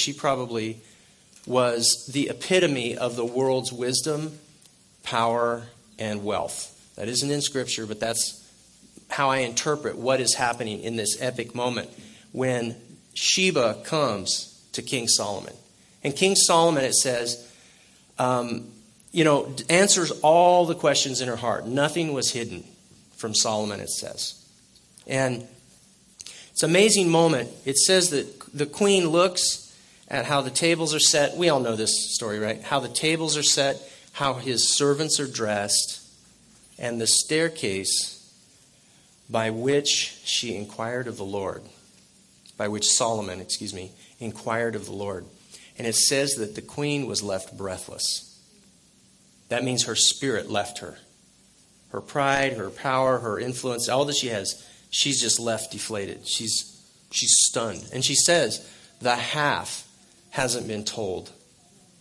she probably was the epitome of the world's wisdom, power, and wealth. That isn't in Scripture, but that's how I interpret what is happening in this epic moment when Sheba comes to King Solomon. And King Solomon, it says, um, you know, answers all the questions in her heart. Nothing was hidden from Solomon, it says. And it's an amazing moment. It says that the queen looks at how the tables are set. We all know this story, right? How the tables are set, how his servants are dressed, and the staircase by which she inquired of the Lord, by which Solomon, excuse me, inquired of the Lord. And it says that the queen was left breathless. That means her spirit left her. Her pride, her power, her influence, all that she has, she's just left deflated. She's she's stunned. And she says, the half hasn't been told.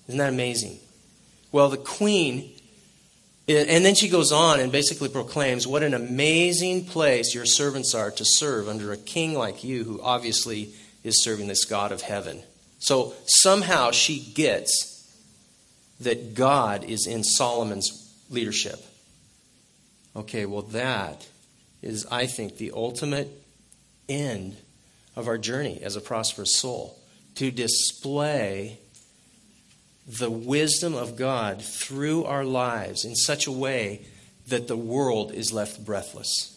Isn't that amazing? Well, the queen, and then she goes on and basically proclaims, What an amazing place your servants are to serve under a king like you, who obviously is serving this God of heaven. So somehow she gets that God is in Solomon's leadership. Okay, well, that is, I think, the ultimate end of our journey as a prosperous soul to display the wisdom of God through our lives in such a way that the world is left breathless.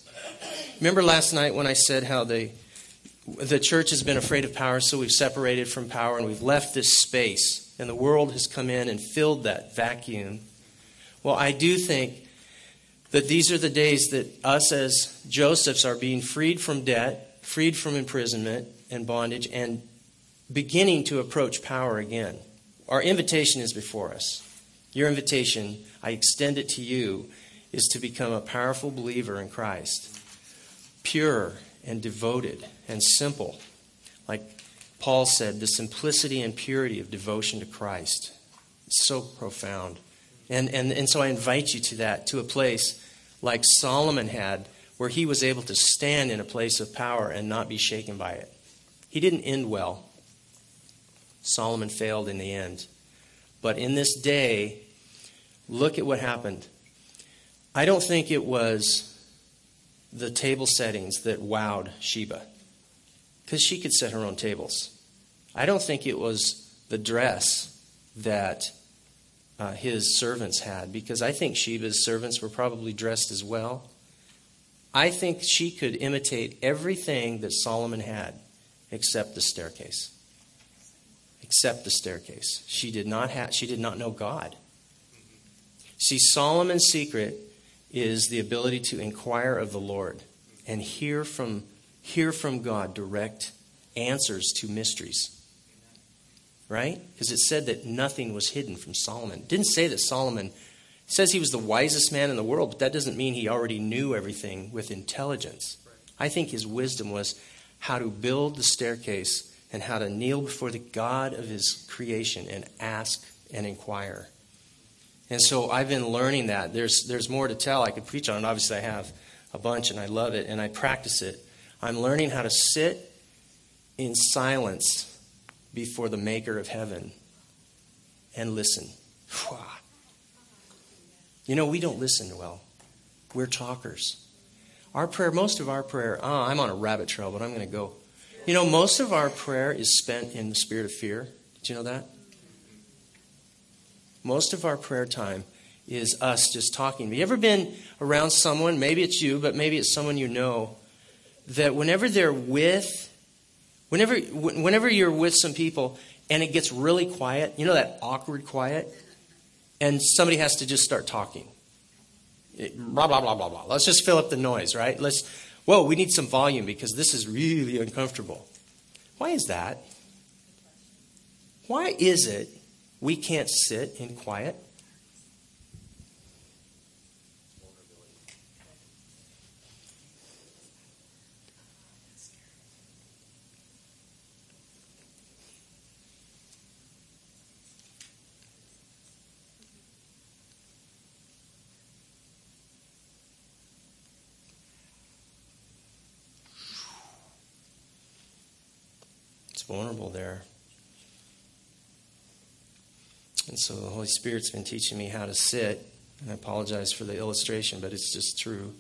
Remember last night when I said how the, the church has been afraid of power, so we've separated from power and we've left this space, and the world has come in and filled that vacuum. Well, I do think that these are the days that us as Josephs are being freed from debt, freed from imprisonment and bondage, and beginning to approach power again. Our invitation is before us. Your invitation, I extend it to you, is to become a powerful believer in Christ, pure and devoted and simple. Like Paul said, the simplicity and purity of devotion to Christ. So profound. And, and, and so I invite you to that, to a place like Solomon had, where he was able to stand in a place of power and not be shaken by it. He didn't end well. Solomon failed in the end. But in this day, look at what happened. I don't think it was the table settings that wowed Sheba, because she could set her own tables. I don't think it was the dress that uh, his servants had, because I think Sheba's servants were probably dressed as well. I think she could imitate everything that Solomon had except the staircase except the staircase. She did not have, she did not know God. See, Solomon's secret is the ability to inquire of the Lord and hear from hear from God direct answers to mysteries. Right? Because it said that nothing was hidden from Solomon. It didn't say that Solomon says he was the wisest man in the world, but that doesn't mean he already knew everything with intelligence. I think his wisdom was how to build the staircase and how to kneel before the God of his creation and ask and inquire. And so I've been learning that. There's, there's more to tell. I could preach on it. Obviously, I have a bunch and I love it and I practice it. I'm learning how to sit in silence before the maker of heaven and listen. You know, we don't listen well. We're talkers. Our prayer, most of our prayer, oh, I'm on a rabbit trail, but I'm going to go. You know, most of our prayer is spent in the spirit of fear. Did you know that? Most of our prayer time is us just talking. Have you ever been around someone, maybe it's you, but maybe it's someone you know, that whenever they're with, whenever, whenever you're with some people and it gets really quiet, you know that awkward quiet? And somebody has to just start talking. blah, blah, blah, blah, blah. Let's just fill up the noise, right? Let's, whoa, we need some volume because this is really uncomfortable. Why is that? Why is it we can't sit in quiet? Vulnerable there. And so the Holy Spirit's been teaching me how to sit. And I apologize for the illustration, but it's just true.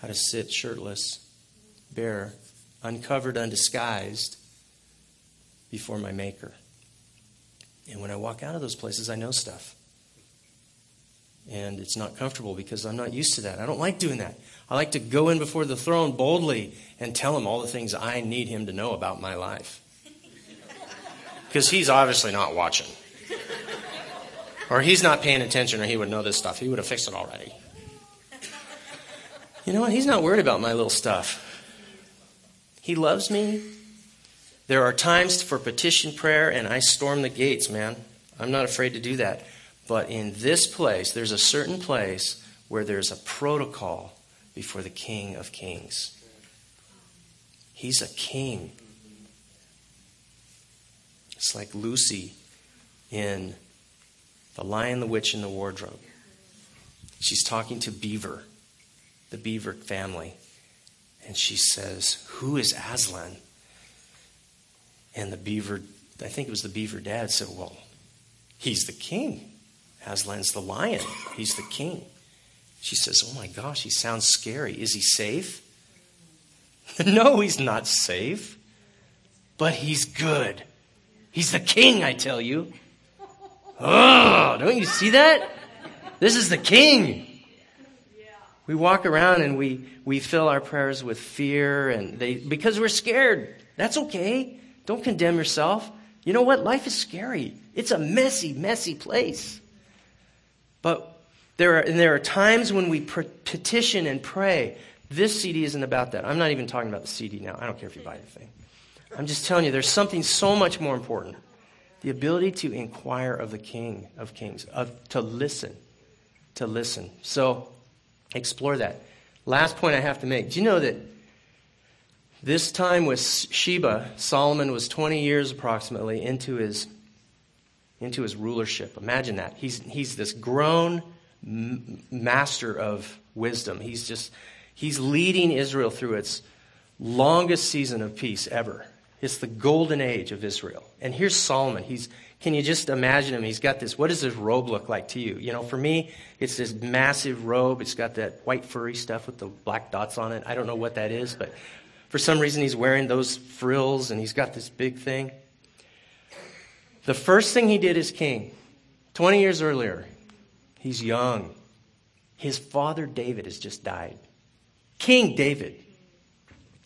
How to sit shirtless, bare, uncovered, undisguised before my Maker. And when I walk out of those places, I know stuff. And it's not comfortable because I'm not used to that. I don't like doing that. I like to go in before the throne boldly and tell him all the things I need him to know about my life. Because he's obviously not watching. Or he's not paying attention, or he would know this stuff. He would have fixed it already. You know what? He's not worried about my little stuff. He loves me. There are times for petition prayer, and I storm the gates, man. I'm not afraid to do that. But in this place, there's a certain place where there's a protocol before the King of Kings. He's a king. It's like Lucy in The Lion, the Witch, and the Wardrobe. She's talking to Beaver, the Beaver family. And she says, Who is Aslan? And the Beaver, I think it was the Beaver dad, said, Well, he's the king. Aslan's the lion. He's the king. She says, Oh my gosh, he sounds scary. Is he safe? no, he's not safe. But he's good. He's the king, I tell you. Oh, don't you see that? This is the king. We walk around and we, we fill our prayers with fear and they because we're scared. That's okay. Don't condemn yourself. You know what? Life is scary. It's a messy, messy place. But there are, and there are times when we petition and pray. This CD isn't about that. I'm not even talking about the CD now. I don't care if you buy the thing. I'm just telling you, there's something so much more important the ability to inquire of the King of Kings, of, to listen. To listen. So, explore that. Last point I have to make. Do you know that this time with Sheba, Solomon was 20 years approximately into his, into his rulership. Imagine that. He's, he's this grown master of wisdom. He's just, he's leading Israel through its longest season of peace ever. It's the golden age of Israel. And here's Solomon. He's, can you just imagine him? He's got this, what does his robe look like to you? You know, for me, it's this massive robe. It's got that white furry stuff with the black dots on it. I don't know what that is, but for some reason, he's wearing those frills and he's got this big thing. The first thing he did as king, 20 years earlier, he's young. His father David has just died. King David.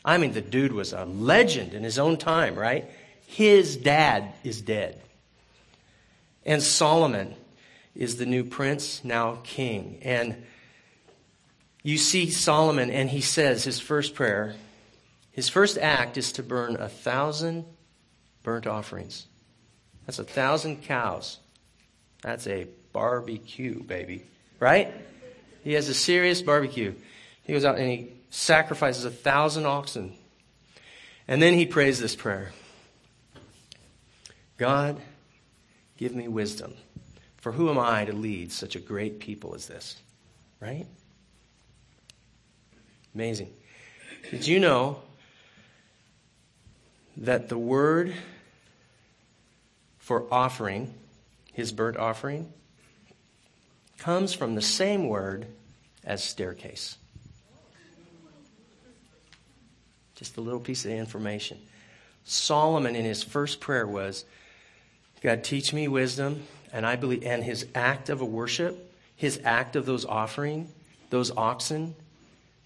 I mean, the dude was a legend in his own time, right? His dad is dead. And Solomon is the new prince, now king. And you see Solomon, and he says his first prayer his first act is to burn a thousand burnt offerings. That's a thousand cows. That's a barbecue, baby. Right? He has a serious barbecue. He goes out and he sacrifices a thousand oxen. And then he prays this prayer God, give me wisdom. For who am I to lead such a great people as this? Right? Amazing. Did you know that the word for offering, his burnt offering, comes from the same word as staircase. Just a little piece of information. Solomon in his first prayer was, God teach me wisdom, and I believe and his act of a worship, his act of those offering, those oxen,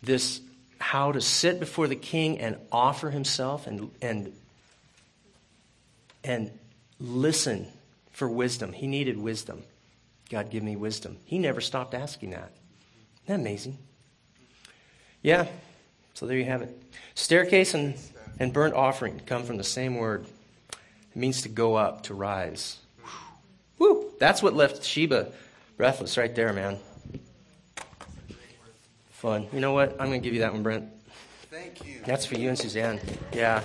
this how to sit before the king and offer himself and, and, and listen for wisdom. He needed wisdom. God, give me wisdom. He never stopped asking that. Isn't that amazing? Yeah, so there you have it. Staircase and, and burnt offering come from the same word. It means to go up, to rise. Woo! That's what left Sheba breathless right there, man fun. You know what? I'm going to give you that one, Brent. Thank you. That's for you and Suzanne. Yeah.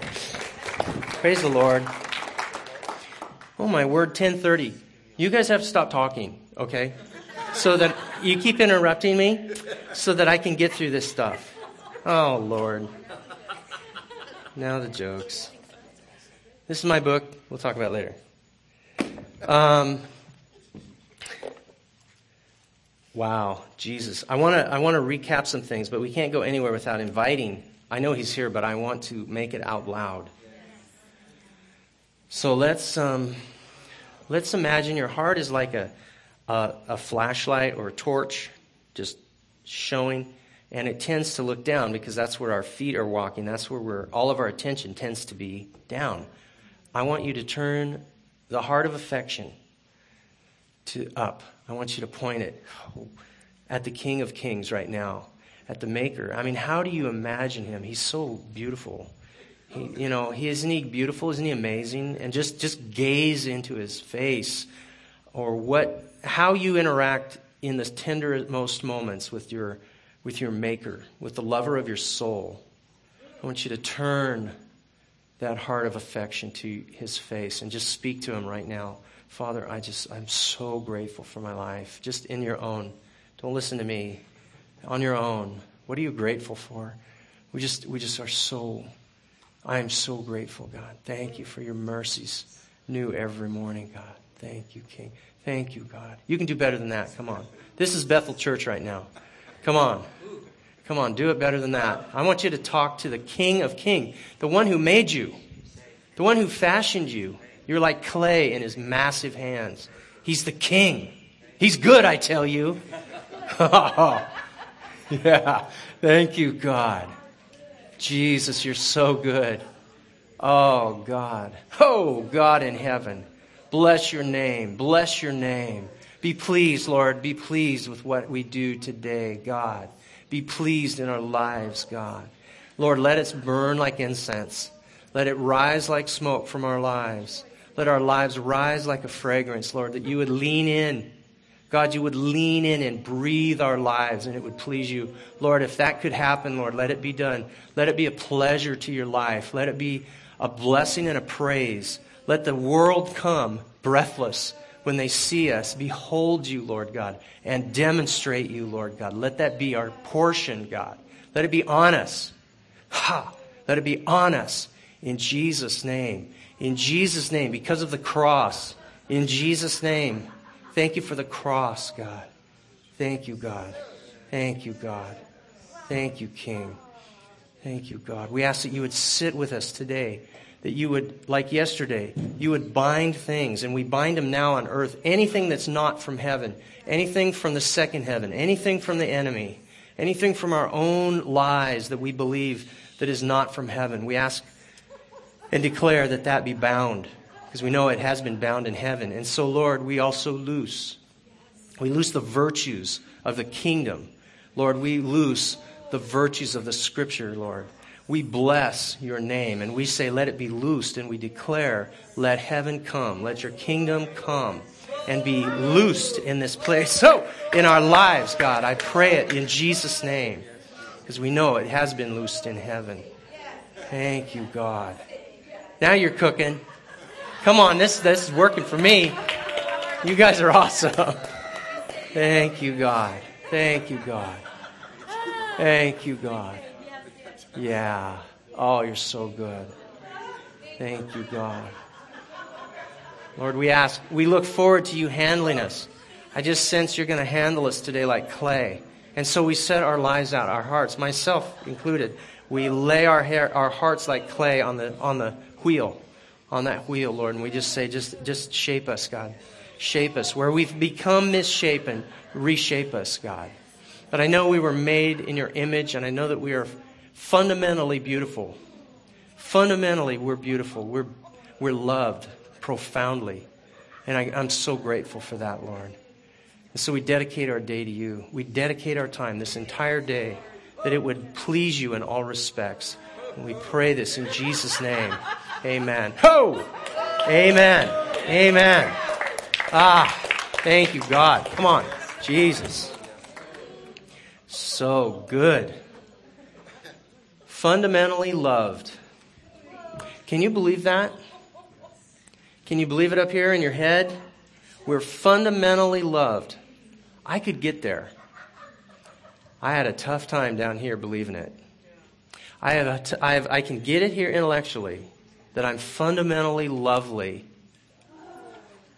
Praise the Lord. Oh my word, 10:30. You guys have to stop talking, okay? So that you keep interrupting me so that I can get through this stuff. Oh Lord. Now the jokes. This is my book. We'll talk about later. Um, Wow, Jesus. I want to I want to recap some things, but we can't go anywhere without inviting. I know he's here, but I want to make it out loud. So let's um, let's imagine your heart is like a, a a flashlight or a torch, just showing, and it tends to look down because that's where our feet are walking. That's where we're all of our attention tends to be down. I want you to turn the heart of affection to up. I want you to point it at the King of Kings right now, at the Maker. I mean, how do you imagine him? He's so beautiful. He, you know, he isn't he beautiful? Isn't he amazing? And just just gaze into his face, or what? How you interact in the tendermost moments with your with your Maker, with the lover of your soul. I want you to turn that heart of affection to his face and just speak to him right now. Father, I just, I'm so grateful for my life. Just in your own. Don't listen to me. On your own. What are you grateful for? We just, we just are so, I am so grateful, God. Thank you for your mercies new every morning, God. Thank you, King. Thank you, God. You can do better than that. Come on. This is Bethel Church right now. Come on. Come on, do it better than that. I want you to talk to the King of Kings, the one who made you, the one who fashioned you, you're like clay in his massive hands. He's the king. He's good, I tell you. yeah. Thank you, God. Jesus, you're so good. Oh, God. Oh, God in heaven. Bless your name. Bless your name. Be pleased, Lord. Be pleased with what we do today, God. Be pleased in our lives, God. Lord, let it burn like incense. Let it rise like smoke from our lives. Let our lives rise like a fragrance, Lord, that you would lean in. God, you would lean in and breathe our lives and it would please you. Lord, if that could happen, Lord, let it be done. Let it be a pleasure to your life. Let it be a blessing and a praise. Let the world come breathless when they see us, behold you, Lord God, and demonstrate you, Lord God. Let that be our portion, God. Let it be on us. Ha! Let it be on us in Jesus' name. In Jesus' name, because of the cross. In Jesus' name. Thank you for the cross, God. Thank you, God. Thank you, God. Thank you, King. Thank you, God. We ask that you would sit with us today, that you would, like yesterday, you would bind things, and we bind them now on earth. Anything that's not from heaven, anything from the second heaven, anything from the enemy, anything from our own lies that we believe that is not from heaven. We ask and declare that that be bound, because we know it has been bound in heaven. And so, Lord, we also loose. We loose the virtues of the kingdom. Lord, we loose the virtues of the scripture, Lord. We bless your name and we say, let it be loosed, and we declare, let heaven come, let your kingdom come and be loosed in this place. So, in our lives, God, I pray it in Jesus' name because we know it has been loosed in heaven. Thank you, God. Now you're cooking. Come on, this, this is working for me. You guys are awesome. Thank you, God. Thank you, God. Thank you, God. Yeah. Oh, you're so good. Thank you, God. Lord, we ask, we look forward to you handling us. I just sense you're going to handle us today like clay. And so we set our lives out, our hearts, myself included. We lay our, hair, our hearts like clay on the, on the wheel, on that wheel, Lord, and we just say, just, just shape us, God. Shape us. Where we've become misshapen, reshape us, God. But I know we were made in your image, and I know that we are fundamentally beautiful. Fundamentally, we're beautiful. We're, we're loved profoundly. And I, I'm so grateful for that, Lord. And so we dedicate our day to you. We dedicate our time, this entire day, that it would please you in all respects. And we pray this in Jesus' name. Amen. Ho! Amen. Amen. Ah, thank you, God. Come on. Jesus. So good. Fundamentally loved. Can you believe that? Can you believe it up here in your head? We're fundamentally loved. I could get there. I had a tough time down here believing it. I, have, t- I, have I can get it here intellectually, that I'm fundamentally lovely.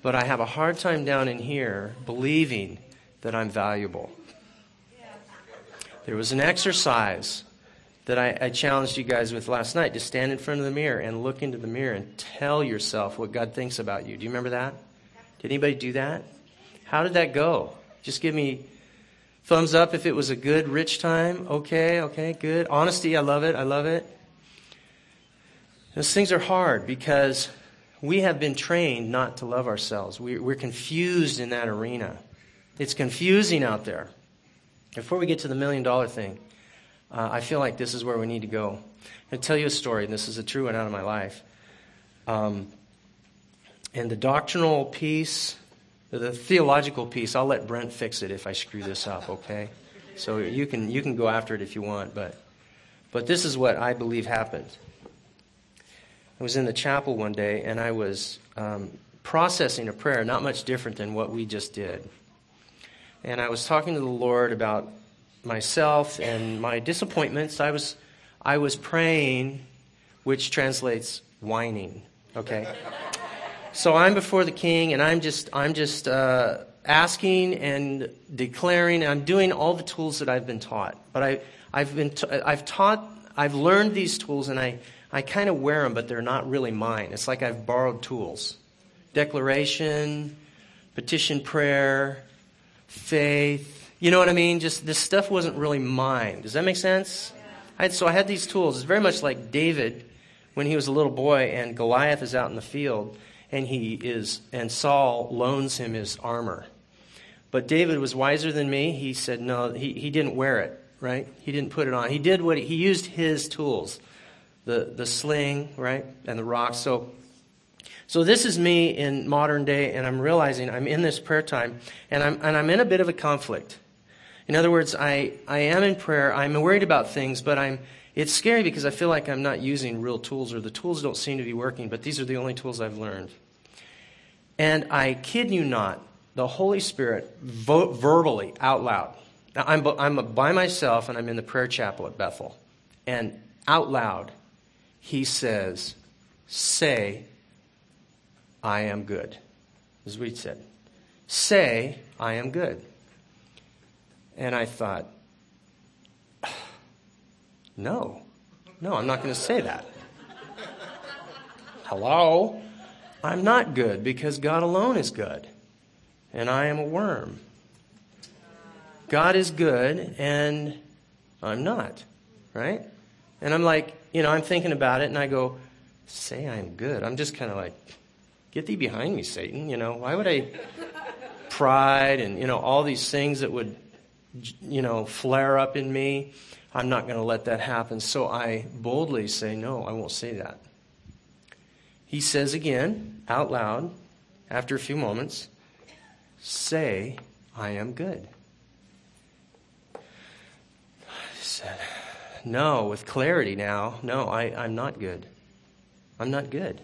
But I have a hard time down in here believing that I'm valuable. There was an exercise that I, I, challenged you guys with last night to stand in front of the mirror and look into the mirror and tell yourself what God thinks about you. Do you remember that? Did anybody do that? How did that go? Just give me thumbs up if it was a good, rich time. Okay, okay, good. Honesty, I love it. I love it. Those things are hard because we have been trained not to love ourselves. We, we're confused in that arena. It's confusing out there. Before we get to the million dollar thing, uh, I feel like this is where we need to go. To tell you a story, and this is a true one out of my life. Um, and the doctrinal piece, the theological piece, I'll let Brent fix it if I screw this up, okay? So you can, you can go after it if you want, but, but this is what I believe happened. I was in the chapel one day, and I was um, processing a prayer, not much different than what we just did. And I was talking to the Lord about myself and my disappointments. I was, I was praying, which translates whining. Okay. So I'm before the king, and I'm just, I'm just uh, asking and declaring. And I'm doing all the tools that I've been taught. But I, I've been, t- I've taught, I've learned these tools, and I, I kind of wear them, but they're not really mine. It's like I've borrowed tools. Declaration, petition prayer, faith, you know what I mean? Just this stuff wasn't really mine. Does that make sense? I had, so I had these tools. It's very much like David when he was a little boy and Goliath is out in the field and he is and Saul loans him his armor. But David was wiser than me. He said no, he, he didn't wear it, right? He didn't put it on. He did what he, he used his tools. The the sling, right? And the rock. So so this is me in modern day, and I'm realizing I'm in this prayer time, and I'm, and I'm in a bit of a conflict. In other words, I, I am in prayer. I'm worried about things, but I'm, it's scary because I feel like I'm not using real tools or the tools don't seem to be working, but these are the only tools I've learned. And I kid you not, the Holy Spirit vo- verbally, out loud. Now, I'm, I'm by myself and I'm in the prayer chapel at Bethel. And out loud, he says, Say, I am good. As we said. Say, I am good. And I thought, no, no, I'm not going to say that. Hello? I'm not good because God alone is good. And I am a worm. God is good and I'm not. Right? And I'm like, you know, I'm thinking about it and I go, say I'm good. I'm just kind of like, get thee behind me, Satan. You know, why would I pride and, you know, all these things that would you know, flare up in me. I'm not going to let that happen. So I boldly say, No, I won't say that. He says again, out loud, after a few moments, Say, I am good. I said, No, with clarity now, no, I, I'm not good. I'm not good.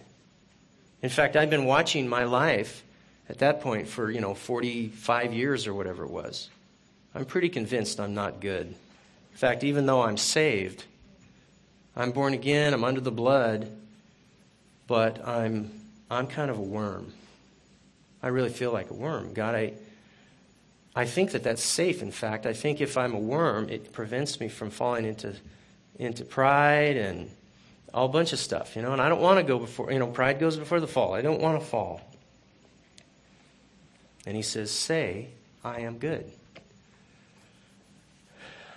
In fact, I've been watching my life at that point for, you know, 45 years or whatever it was. I'm pretty convinced I'm not good. In fact, even though I'm saved, I'm born again, I'm under the blood, but I'm, I'm kind of a worm. I really feel like a worm. God, I, I think that that's safe. In fact, I think if I'm a worm, it prevents me from falling into, into pride and all bunch of stuff, you know. And I don't want to go before, you know, pride goes before the fall. I don't want to fall. And he says, Say, I am good.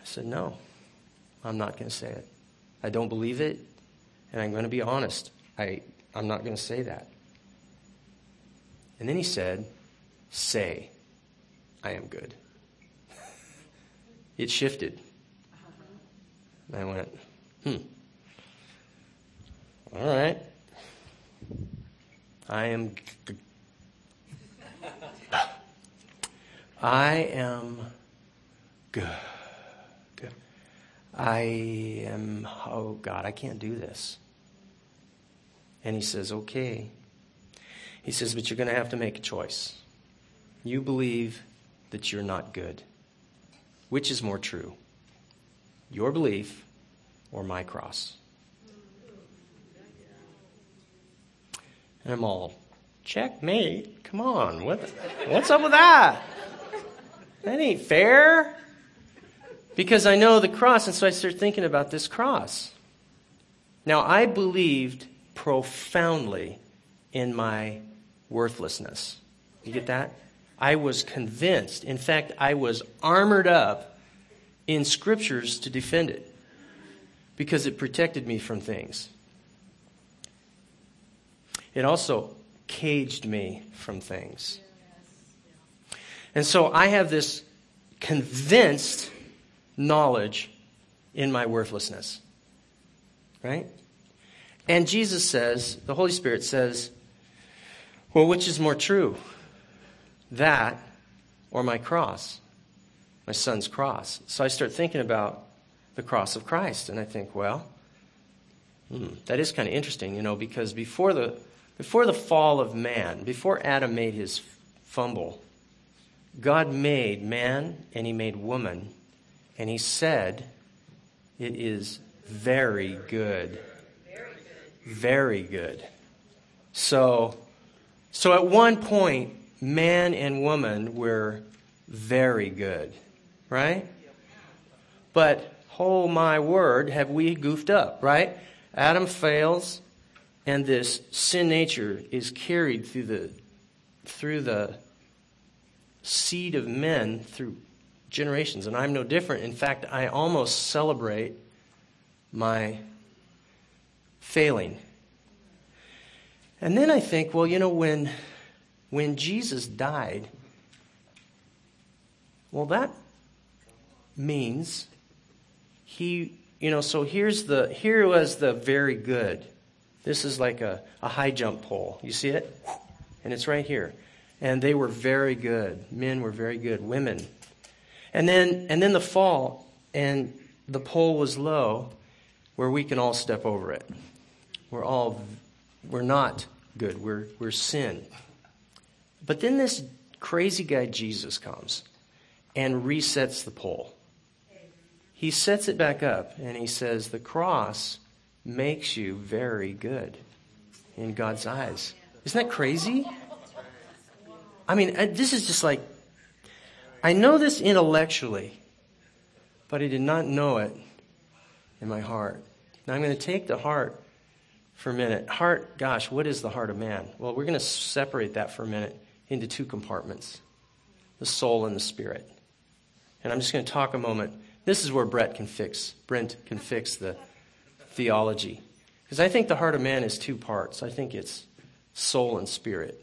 Said, No, I'm not going to say it. I don't believe it, and I'm going to be honest. I, I'm not going to say that. And then he said, Say, I am good. it shifted. And I went, Hmm. All right. I am. G- I am good. I am, oh God, I can't do this. And he says, okay. He says, but you're going to have to make a choice. You believe that you're not good. Which is more true? Your belief or my cross? And I'm all, checkmate. Come on. What, what's up with that? That ain't fair. Because I know the cross, and so I start thinking about this cross. Now, I believed profoundly in my worthlessness. You get that? I was convinced. In fact, I was armored up in scriptures to defend it because it protected me from things. It also caged me from things. And so I have this convinced knowledge in my worthlessness. Right? And Jesus says, the Holy Spirit says, well, which is more true? That or my cross? My son's cross. So I start thinking about the cross of Christ. And I think, well, hmm, that is kind of interesting, you know, because before the, before the fall of man, before Adam made his fumble, God made man and he made woman, and he said, It is very good. Very good. So, so at one point, man and woman were very good, right? But, oh my word, have we goofed up, right? Adam fails, and this sin nature is carried through the, through the seed of men through generations. And I'm no different. In fact, I almost celebrate my failing. And then I think, well, you know, when, when Jesus died, well, that means he, you know, so here's the, here was the very good. This is like a, a high jump pole. You see it? And it's right here. And they were very good. Men were very good. Women. And then, and then the fall, and the pole was low where we can all step over it. We're all, we're not good. We're, we're sin. But then this crazy guy Jesus comes and resets the pole. He sets it back up and he says, The cross makes you very good in God's eyes. Isn't that crazy? I mean, this is just like, I know this intellectually, but I did not know it in my heart. Now I'm going to take the heart for a minute. Heart, gosh, what is the heart of man? Well, we're going to separate that for a minute into two compartments the soul and the spirit. And I'm just going to talk a moment. This is where Brett can fix, Brent can fix the theology. Because I think the heart of man is two parts. I think it's soul and spirit.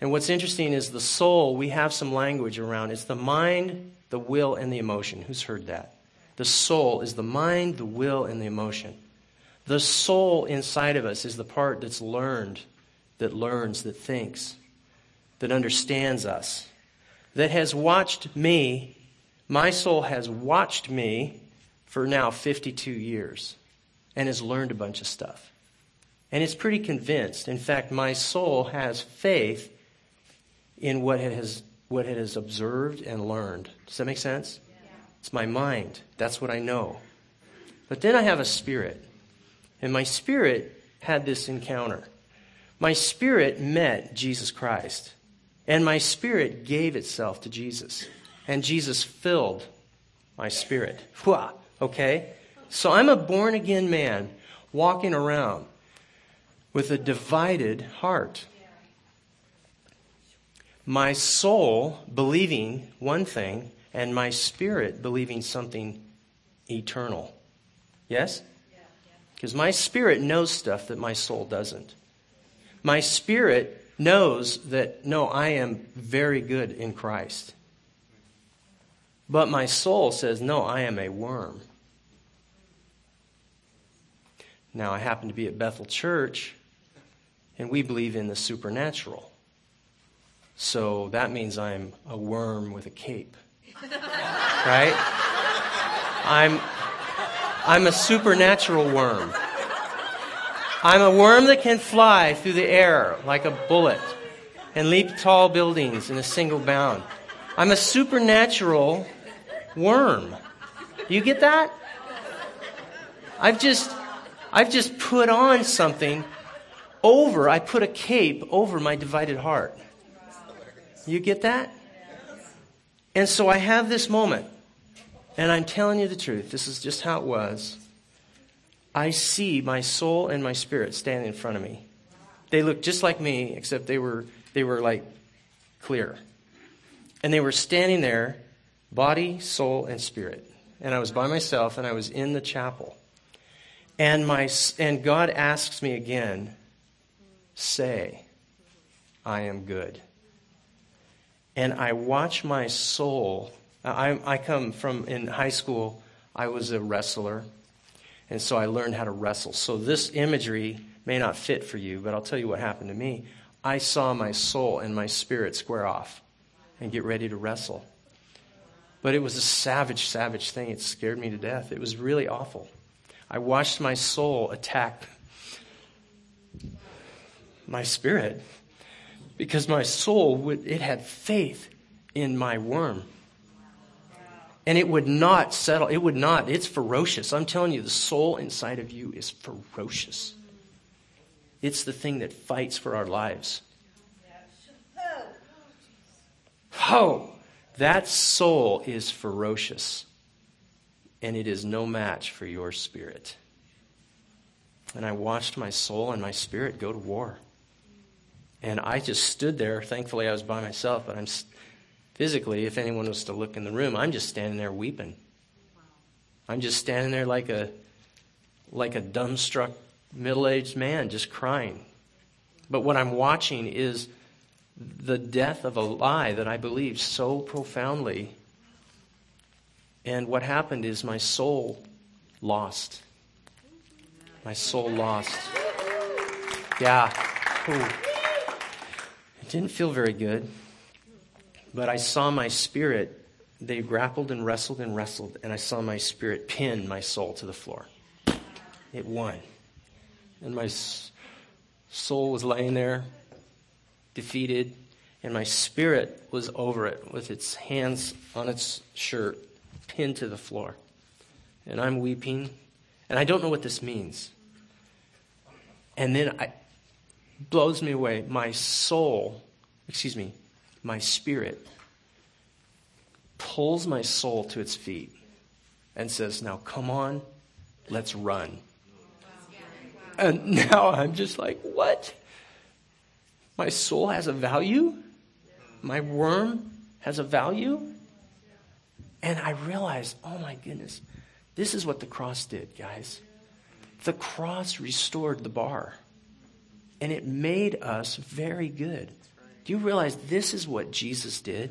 And what's interesting is the soul, we have some language around. It's the mind, the will, and the emotion. Who's heard that? The soul is the mind, the will, and the emotion. The soul inside of us is the part that's learned, that learns, that thinks, that understands us, that has watched me. My soul has watched me for now 52 years and has learned a bunch of stuff. And it's pretty convinced. In fact, my soul has faith in what it has, what it has observed and learned. Does that make sense? Yeah. It's my mind. That's what I know. But then I have a spirit. And my spirit had this encounter. My spirit met Jesus Christ. And my spirit gave itself to Jesus. And Jesus filled my spirit. Okay? So I'm a born again man walking around with a divided heart my soul believing one thing and my spirit believing something eternal. Yes? Because my spirit knows stuff that my soul doesn't. My spirit knows that, no, I am very good in Christ. But my soul says, no, I am a worm. Now, I happen to be at Bethel Church, and we believe in the supernatural. So that means I'm a worm with a cape. right? I'm, I'm a supernatural worm. I'm a worm that can fly through the air like a bullet and leap tall buildings in a single bound. I'm a supernatural worm. You get that? I've just I've just put on something over, I put a cape over my divided heart. You get that? And so I have this moment, and I'm telling you the truth. This is just how it was. I see my soul and my spirit standing in front of me. They looked just like me, except they were they were like clear. And they were standing there, body, soul, and spirit. And I was by myself, and I was in the chapel. And my and God asks me again, say, I am good. And I watch my soul. I, I come from in high school. I was a wrestler, and so I learned how to wrestle. So this imagery may not fit for you, but I'll tell you what happened to me. I saw my soul and my spirit square off and get ready to wrestle. But it was a savage, savage thing. It scared me to death. It was really awful. I watched my soul attack my spirit because my soul would, it had faith in my worm. And it would not settle it would not it's ferocious. I'm telling you the soul inside of you is ferocious. It's the thing that fights for our lives. Oh that soul is ferocious and it is no match for your spirit. And i watched my soul and my spirit go to war and I just stood there. Thankfully, I was by myself, but I'm physically, if anyone was to look in the room, I'm just standing there weeping. I'm just standing there like a like a dumbstruck middle-aged man just crying. But what I'm watching is the death of a lie that I believed so profoundly. And what happened is my soul lost. My soul lost. Yeah. Ooh. Didn't feel very good, but I saw my spirit. They grappled and wrestled and wrestled, and I saw my spirit pin my soul to the floor. It won. And my soul was laying there, defeated, and my spirit was over it with its hands on its shirt, pinned to the floor. And I'm weeping, and I don't know what this means. And then I, blows me away. My soul, excuse me, my spirit pulls my soul to its feet and says, Now come on, let's run. And now I'm just like, What? My soul has a value? My worm has a value? And I realized, oh my goodness, this is what the cross did, guys. The cross restored the bar and it made us very good. Do you realize this is what Jesus did?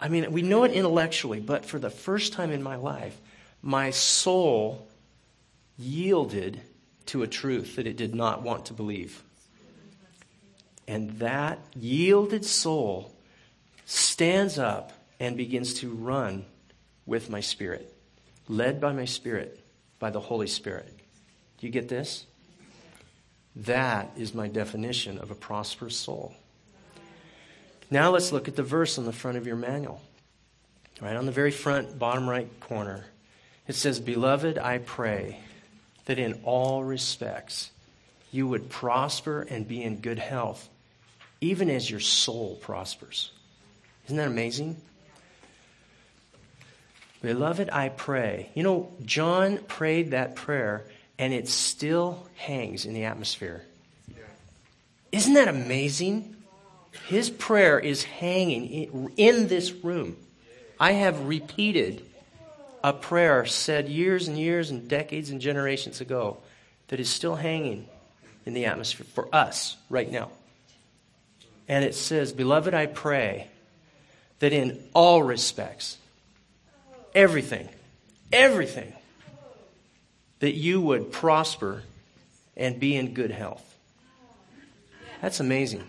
I mean, we know it intellectually, but for the first time in my life, my soul yielded to a truth that it did not want to believe. And that yielded soul stands up and begins to run with my spirit, led by my spirit, by the Holy Spirit. Do you get this? That is my definition of a prosperous soul. Now let's look at the verse on the front of your manual. Right on the very front, bottom right corner. It says, Beloved, I pray that in all respects you would prosper and be in good health, even as your soul prospers. Isn't that amazing? Beloved, I pray. You know, John prayed that prayer and it still hangs in the atmosphere. Isn't that amazing? His prayer is hanging in this room. I have repeated a prayer said years and years and decades and generations ago that is still hanging in the atmosphere for us right now. And it says, Beloved, I pray that in all respects, everything, everything, that you would prosper and be in good health. That's amazing.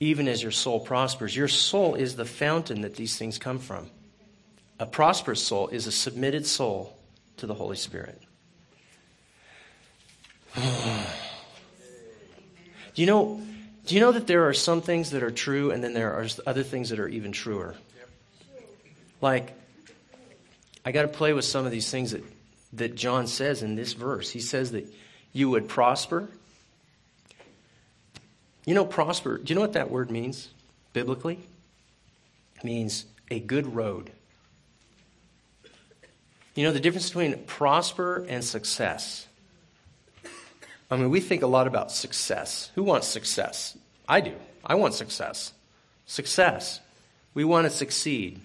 Even as your soul prospers, your soul is the fountain that these things come from. A prosperous soul is a submitted soul to the Holy Spirit. do you know do you know that there are some things that are true and then there are other things that are even truer? Like I got to play with some of these things that that John says in this verse. He says that you would prosper. You know, prosper, do you know what that word means biblically? means a good road. You know the difference between prosper and success. I mean, we think a lot about success. Who wants success? I do. I want success. Success. We want to succeed.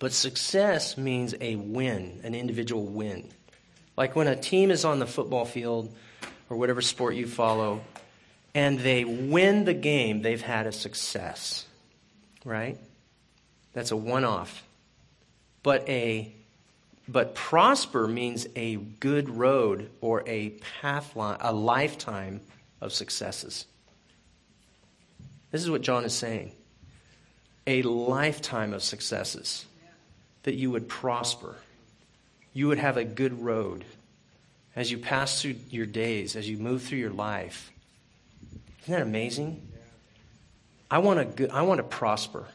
But success means a win, an individual win. Like when a team is on the football field or whatever sport you follow, and they win the game, they've had a success. Right? That's a one off. But a but prosper means a good road or a path line, a lifetime of successes. This is what John is saying. A lifetime of successes. That you would prosper. You would have a good road as you pass through your days, as you move through your life. Isn't that amazing? I want to good, I want to prosper.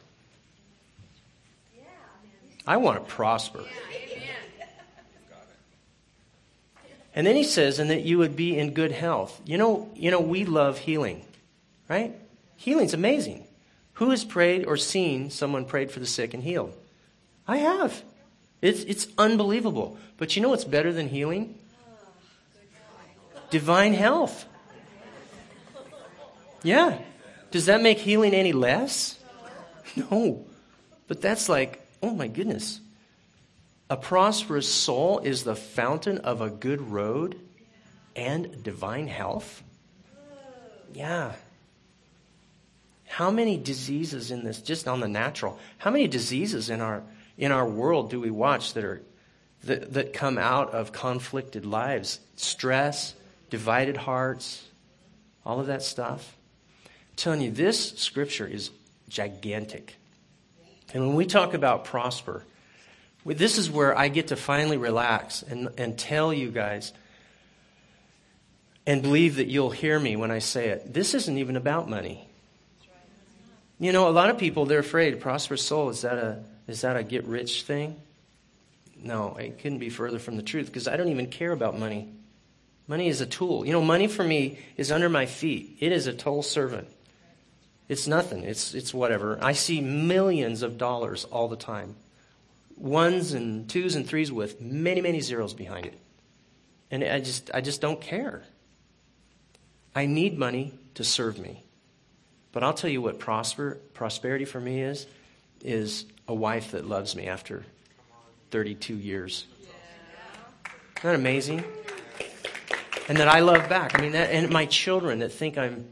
I want to prosper. And then he says, and that you would be in good health. You know, you know, we love healing, right? Healing's amazing. Who has prayed or seen someone prayed for the sick and healed? I have. It's, it's unbelievable. But you know what's better than healing? Divine health. Yeah. Does that make healing any less? No. But that's like, oh my goodness. A prosperous soul is the fountain of a good road and divine health. Yeah. How many diseases in this, just on the natural, how many diseases in our, in our world do we watch that, are, that, that come out of conflicted lives? Stress, divided hearts, all of that stuff. I'm telling you, this scripture is gigantic. And when we talk about prosper, this is where I get to finally relax and, and tell you guys and believe that you'll hear me when I say it. This isn't even about money. You know, a lot of people they're afraid. Prosperous soul is that a is that a get rich thing? No, it couldn't be further from the truth because I don't even care about money. Money is a tool. You know, money for me is under my feet. It is a total servant. It's nothing. It's it's whatever. I see millions of dollars all the time ones and twos and threes with many, many zeros behind it. And I just, I just don't care. I need money to serve me. But I'll tell you what prosper, prosperity for me is, is a wife that loves me after 32 years. Isn't that amazing? And that I love back. I mean, that, and my children that think I'm,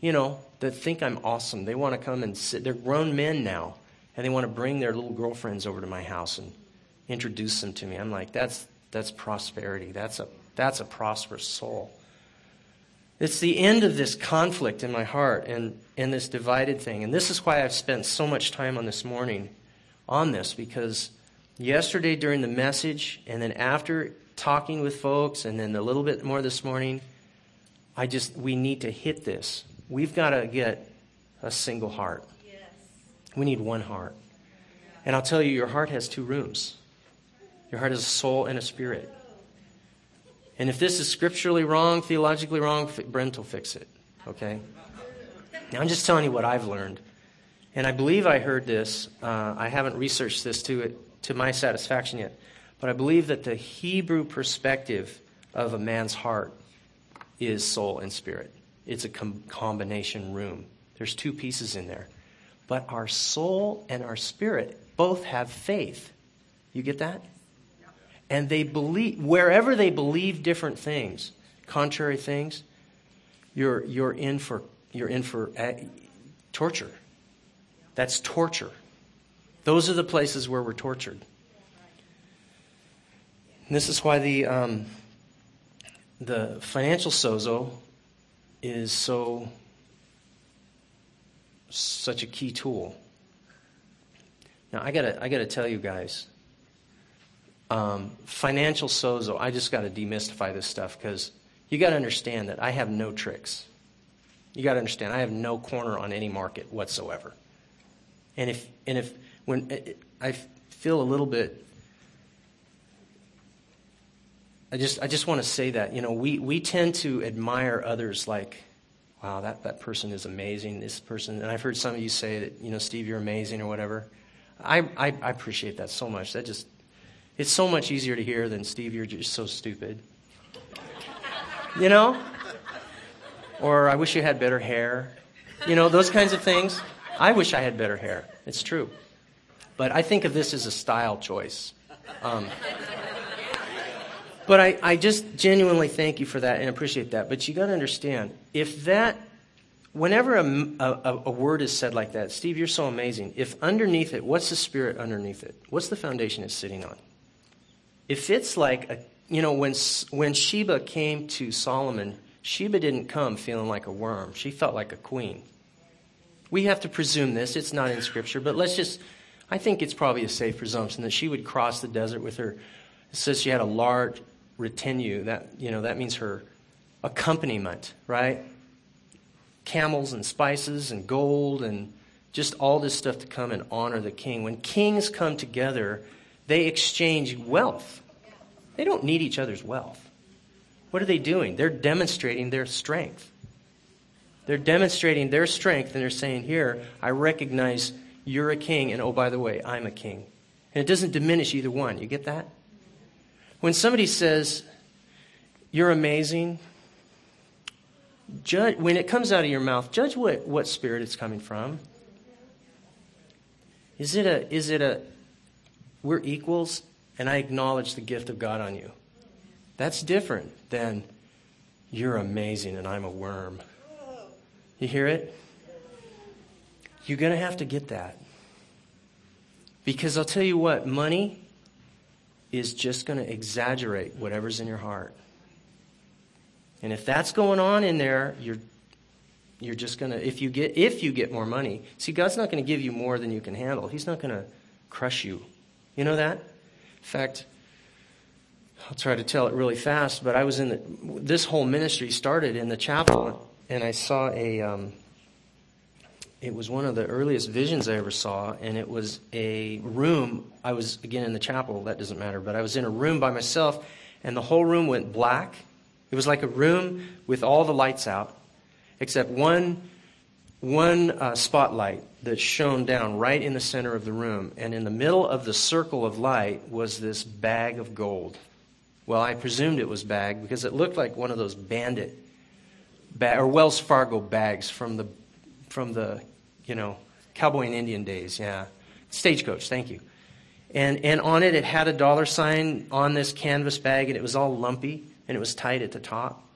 you know, that think I'm awesome. They want to come and sit. They're grown men now and they want to bring their little girlfriends over to my house and introduce them to me. I'm like, that's, that's prosperity. That's a, that's a prosperous soul. It's the end of this conflict in my heart and, and this divided thing. And this is why I've spent so much time on this morning on this, because yesterday during the message, and then after talking with folks, and then a little bit more this morning, I just, we need to hit this. We've got to get a single heart. Yes. We need one heart. And I'll tell you, your heart has two rooms your heart has a soul and a spirit. And if this is scripturally wrong, theologically wrong, Brent will fix it. Okay? Now, I'm just telling you what I've learned. And I believe I heard this. Uh, I haven't researched this to, it, to my satisfaction yet. But I believe that the Hebrew perspective of a man's heart is soul and spirit. It's a com- combination room. There's two pieces in there. But our soul and our spirit both have faith. You get that? And they believe, wherever they believe different things, contrary things, you're, you're in for, you're in for uh, torture. That's torture. Those are the places where we're tortured. And this is why the, um, the financial sozo is so such a key tool. Now, I gotta, I gotta tell you guys, um, financial sozo, I just gotta demystify this stuff because you gotta understand that I have no tricks. You gotta understand, I have no corner on any market whatsoever. And if, and if, when I feel a little bit, I just, I just want to say that, you know, we, we tend to admire others like, wow, that, that person is amazing. This person, and I've heard some of you say that, you know, Steve, you're amazing or whatever. I, I, I appreciate that so much. That just, it's so much easier to hear than, Steve, you're just so stupid. You know? Or I wish you had better hair. You know, those kinds of things. I wish I had better hair. It's true. But I think of this as a style choice. Um, but I, I just genuinely thank you for that and appreciate that. But you got to understand, if that, whenever a, a, a, word is said like that, Steve, you're so amazing. If underneath it, what's the spirit underneath it? What's the foundation it's sitting on? If it's like a, you know, when when Sheba came to Solomon, Sheba didn't come feeling like a worm. She felt like a queen. We have to presume this. It's not in Scripture, but let's just, I think it's probably a safe presumption that she would cross the desert with her. It says she had a large retinue. That, you know, that means her accompaniment, right? Camels and spices and gold and just all this stuff to come and honor the king. When kings come together, they exchange wealth. They don't need each other's wealth. What are they doing? They're demonstrating their strength. They're demonstrating their strength and they're saying, Here, I recognize you're a king, and oh, by the way, I'm a king. And it doesn't diminish either one. You get that? When somebody says, You're amazing, judge, when it comes out of your mouth, judge what, what spirit it's coming from. Is it a, is it a, we're equals, and I acknowledge the gift of God on you? That's different than you're amazing and I'm a worm. You hear it? You're going to have to get that. Because I'll tell you what, money is just going to exaggerate whatever's in your heart. And if that's going on in there, you're you're just going to if you get if you get more money. See, God's not going to give you more than you can handle. He's not going to crush you. You know that? In fact, I'll try to tell it really fast, but I was in the, this whole ministry started in the chapel, and I saw a, um, it was one of the earliest visions I ever saw, and it was a room. I was, again, in the chapel, that doesn't matter, but I was in a room by myself, and the whole room went black. It was like a room with all the lights out, except one, one uh, spotlight that shone down right in the center of the room. And in the middle of the circle of light was this bag of gold. Well, I presumed it was bag because it looked like one of those bandit bag, or Wells Fargo bags from the from the you know cowboy and Indian days. Yeah, stagecoach. Thank you. And and on it, it had a dollar sign on this canvas bag, and it was all lumpy and it was tight at the top.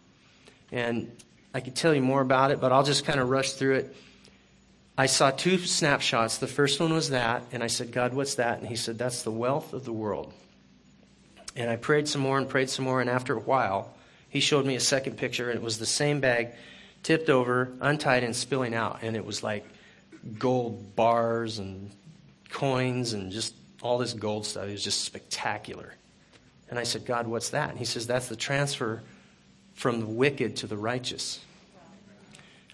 And I could tell you more about it, but I'll just kind of rush through it. I saw two snapshots. The first one was that, and I said, God, what's that? And he said, That's the wealth of the world. And I prayed some more and prayed some more, and after a while, he showed me a second picture, and it was the same bag tipped over, untied, and spilling out. And it was like gold bars and coins and just all this gold stuff. It was just spectacular. And I said, God, what's that? And he says, That's the transfer from the wicked to the righteous.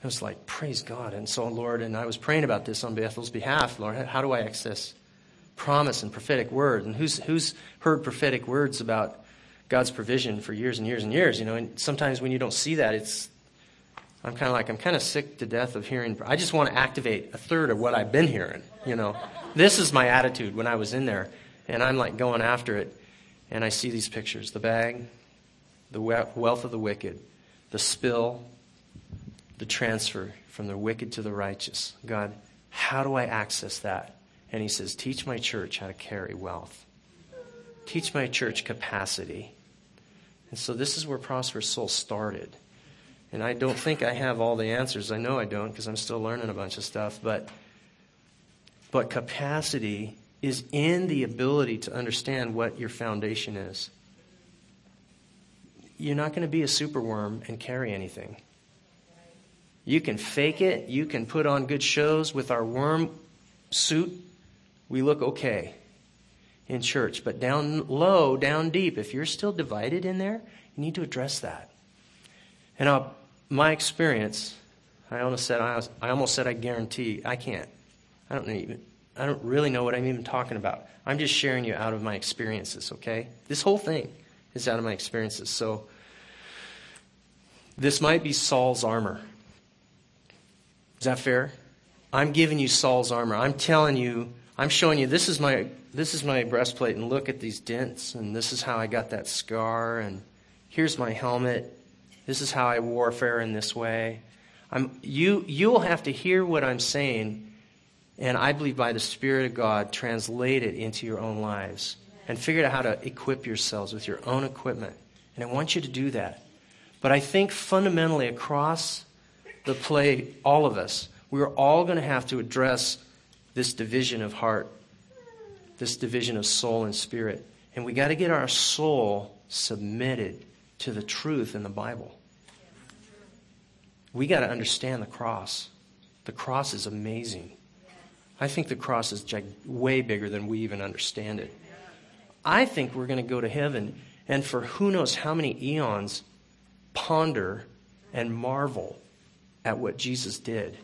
I was like, Praise God. And so, Lord, and I was praying about this on Bethel's behalf. Lord, how do I access promise and prophetic word. And who's, who's heard prophetic words about God's provision for years and years and years? You know, and sometimes when you don't see that, it's, I'm kind of like, I'm kind of sick to death of hearing. I just want to activate a third of what I've been hearing, you know. This is my attitude when I was in there. And I'm like going after it. And I see these pictures the bag, the wealth of the wicked, the spill, the transfer from the wicked to the righteous. God, how do I access that? And he says, Teach my church how to carry wealth. Teach my church capacity. And so this is where Prosperous Soul started. And I don't think I have all the answers. I know I don't because I'm still learning a bunch of stuff. But, but capacity is in the ability to understand what your foundation is. You're not going to be a superworm and carry anything. You can fake it. You can put on good shows with our worm suit we look okay in church. But down low, down deep, if you're still divided in there, you need to address that. And uh, my experience, I almost said I, was, I almost said I guarantee I can't. I don't even. I don't really know what I'm even talking about. I'm just sharing you out of my experiences. Okay, this whole thing is out of my experiences. So this might be Saul's armor. Is that fair? I'm giving you Saul's armor. I'm telling you, I'm showing you this is my this is my breastplate and look at these dents and this is how I got that scar and here's my helmet. This is how I warfare in this way. I'm, you you'll have to hear what I'm saying and I believe by the Spirit of God translate it into your own lives and figure out how to equip yourselves with your own equipment. And I want you to do that. But I think fundamentally across the play, all of us, we're all going to have to address this division of heart, this division of soul and spirit. And we got to get our soul submitted to the truth in the Bible. We got to understand the cross. The cross is amazing. I think the cross is way bigger than we even understand it. I think we're going to go to heaven and for who knows how many eons ponder and marvel at what Jesus did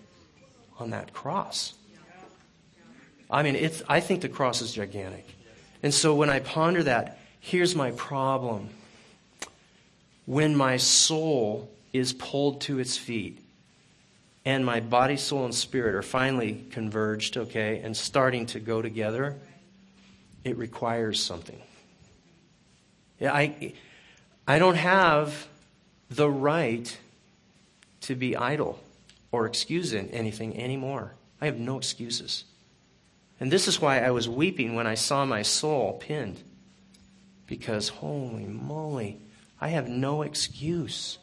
on that cross. I mean, it's, I think the cross is gigantic. And so when I ponder that, here's my problem. When my soul is pulled to its feet and my body, soul, and spirit are finally converged, okay, and starting to go together, it requires something. Yeah, I, I don't have the right to be idle or excuse anything anymore. I have no excuses. And this is why I was weeping when I saw my soul pinned. Because, holy moly, I have no excuse.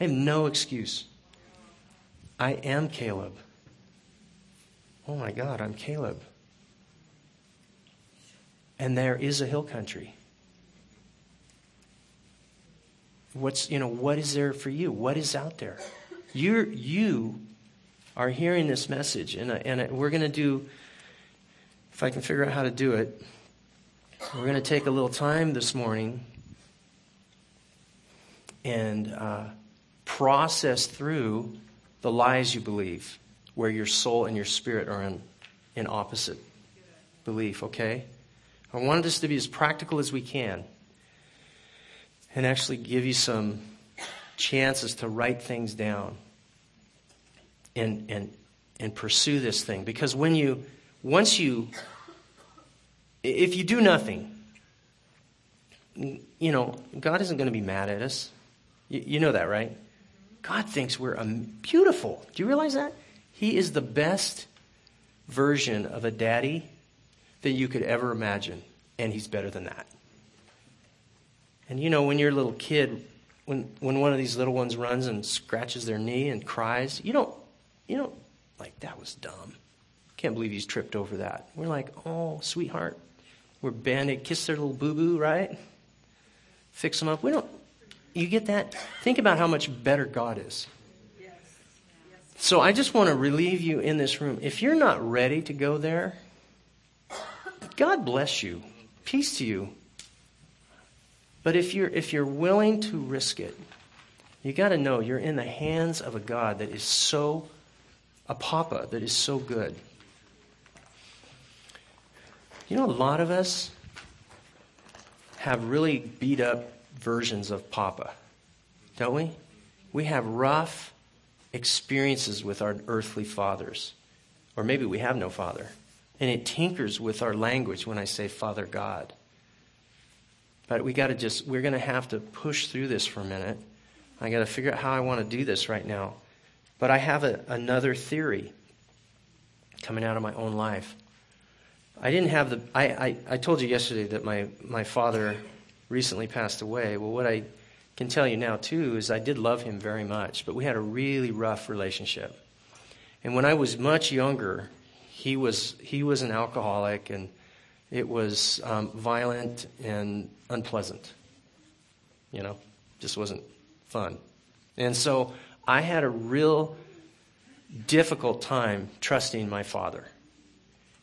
I have no excuse. I am Caleb. Oh my God, I'm Caleb. And there is a hill country. What's, you know, what is there for you? What is out there? You're, you are hearing this message, and, and we're going to do, if I can figure out how to do it, we're going to take a little time this morning and uh, process through the lies you believe, where your soul and your spirit are in, in opposite belief, okay? I wanted this to be as practical as we can and actually give you some chances to write things down and, and, and pursue this thing. Because when you, once you, if you do nothing, you know, God isn't going to be mad at us. You, you know that, right? God thinks we're um, beautiful. Do you realize that? He is the best version of a daddy that you could ever imagine, and he's better than that. And you know, when you're a little kid, when, when one of these little ones runs and scratches their knee and cries, you don't, you don't, like, that was dumb. Can't believe he's tripped over that. We're like, oh, sweetheart. We're banded, kiss their little boo boo, right? Fix them up. We don't, you get that? Think about how much better God is. So I just want to relieve you in this room. If you're not ready to go there, God bless you. Peace to you. But if you're, if you're willing to risk it, you got to know you're in the hands of a God that is so, a papa that is so good. You know, a lot of us have really beat up versions of papa, don't we? We have rough experiences with our earthly fathers. Or maybe we have no father. And it tinkers with our language when I say Father God. But we got to just, we're going to have to push through this for a minute. I got to figure out how I want to do this right now. But I have a, another theory coming out of my own life. I didn't have the, I, I, I told you yesterday that my, my father recently passed away. Well, what I can tell you now, too, is I did love him very much, but we had a really rough relationship. And when I was much younger, he was, he was an alcoholic and it was um, violent and unpleasant. You know, just wasn't fun. And so I had a real difficult time trusting my father.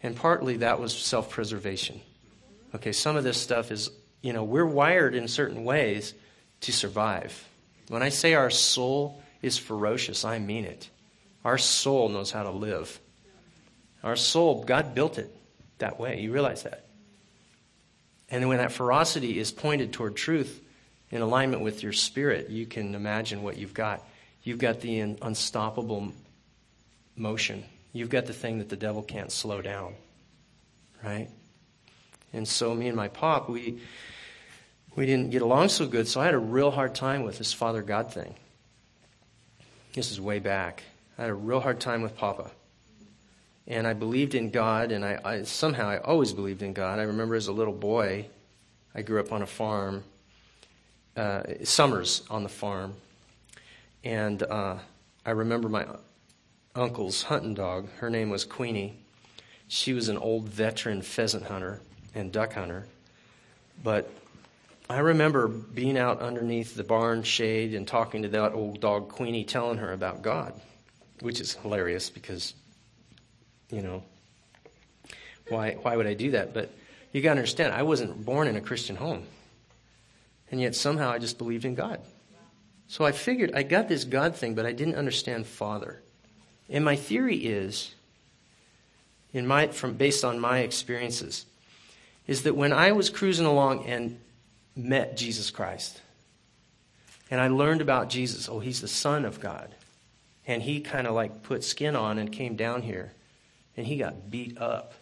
And partly that was self preservation. Okay, some of this stuff is, you know, we're wired in certain ways to survive. When I say our soul is ferocious, I mean it. Our soul knows how to live. Our soul, God built it that way. You realize that. And then when that ferocity is pointed toward truth in alignment with your spirit, you can imagine what you've got. You've got the unstoppable motion. You've got the thing that the devil can't slow down, right? And so me and my pop, we we didn't get along so good, so I had a real hard time with this Father God thing. This is way back. I had a real hard time with Papa. And I believed in God, and I, I somehow I always believed in God. I remember as a little boy, I grew up on a farm, uh, summers on the farm, and uh, I remember my uncle's hunting dog. Her name was Queenie. She was an old veteran pheasant hunter and duck hunter, but I remember being out underneath the barn shade and talking to that old dog Queenie, telling her about God, which is hilarious because, you know, why why would I do that? But you got to understand, I wasn't born in a Christian home, and yet somehow I just believed in God. So I figured I got this God thing, but I didn't understand Father. And my theory is, in my from based on my experiences, is that when I was cruising along and met Jesus Christ. And I learned about Jesus. Oh, he's the Son of God. And he kind of like put skin on and came down here. And he got beat up.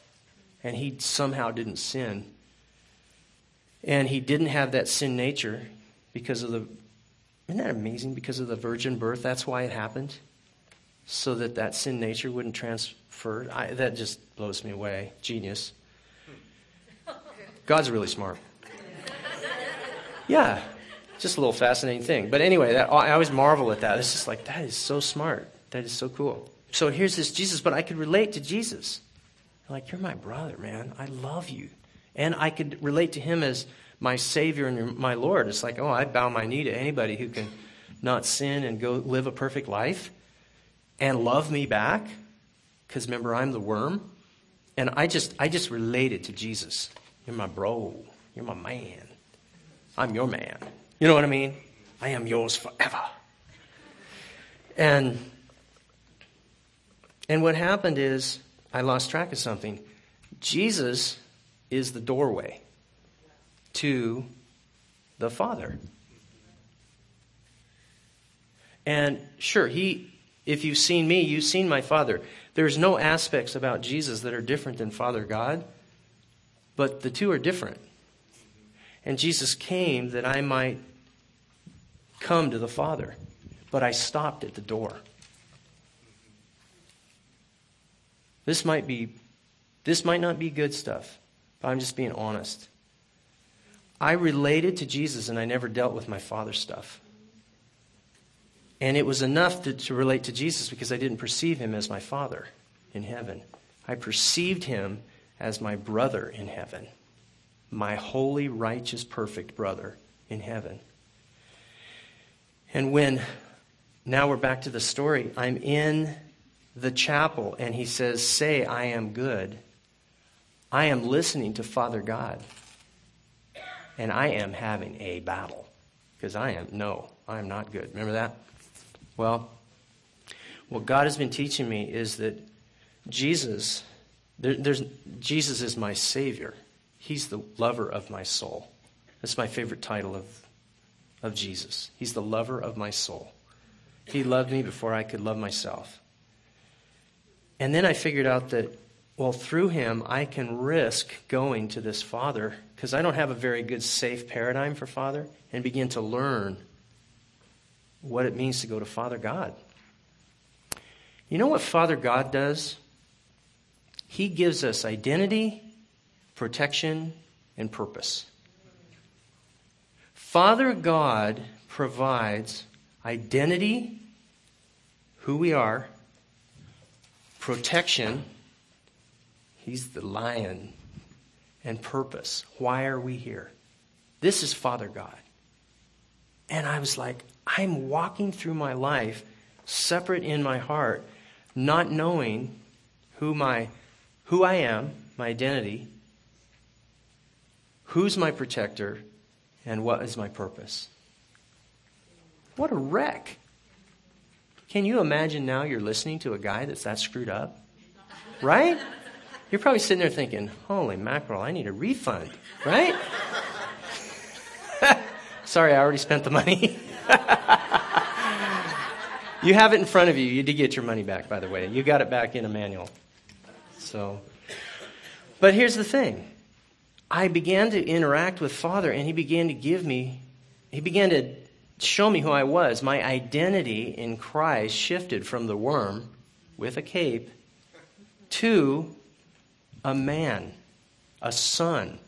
And he somehow didn't sin. And he didn't have that sin nature because of the. Isn't that amazing? Because of the virgin birth, that's why it happened. So that that sin nature wouldn't transfer. I, that just blows me away. Genius. God's really smart. Yeah, just a little fascinating thing. But anyway, that, I always marvel at that. It's just like, that is so smart. That is so cool. So here's this Jesus, but I could relate to Jesus. Like, you're my brother, man. I love you. And I could relate to him as my Savior and my Lord. It's like, oh, I bow my knee to anybody who can not sin and go live a perfect life and love me back. Because remember, I'm the worm. And I just, I just related to Jesus. You're my bro. You're my man. I'm your man. You know what I mean? I am yours forever. And and what happened is I lost track of something. Jesus is the doorway to the Father. And sure, he if you've seen me, you've seen my Father. There's no aspects about Jesus that are different than Father God, but the two are different. And Jesus came that I might come to the Father. But I stopped at the door. This might be this might not be good stuff, but I'm just being honest. I related to Jesus and I never dealt with my father's stuff. And it was enough to, to relate to Jesus because I didn't perceive him as my father in heaven. I perceived him as my brother in heaven my holy, righteous, perfect brother in heaven. And when, now we're back to the story, I'm in the chapel and he says, Say, I am good. I am listening to Father God. And I am having a battle. Because I am, no, I am not good. Remember that? Well, what God has been teaching me is that Jesus, there, there's, Jesus is my Savior. He's the lover of my soul. That's my favorite title of, of Jesus. He's the lover of my soul. He loved me before I could love myself. And then I figured out that, well, through him, I can risk going to this Father because I don't have a very good, safe paradigm for Father and begin to learn what it means to go to Father God. You know what Father God does? He gives us identity protection, and purpose. Father God provides identity, who we are, protection, he's the lion, and purpose. Why are we here? This is Father God. And I was like, I'm walking through my life separate in my heart, not knowing who my who I am, my identity, Who's my protector? And what is my purpose? What a wreck. Can you imagine now you're listening to a guy that's that screwed up? Right? You're probably sitting there thinking, holy mackerel, I need a refund, right? Sorry, I already spent the money. you have it in front of you. You did get your money back, by the way. You got it back in a manual. So, but here's the thing. I began to interact with Father, and He began to give me, He began to show me who I was. My identity in Christ shifted from the worm with a cape to a man, a son,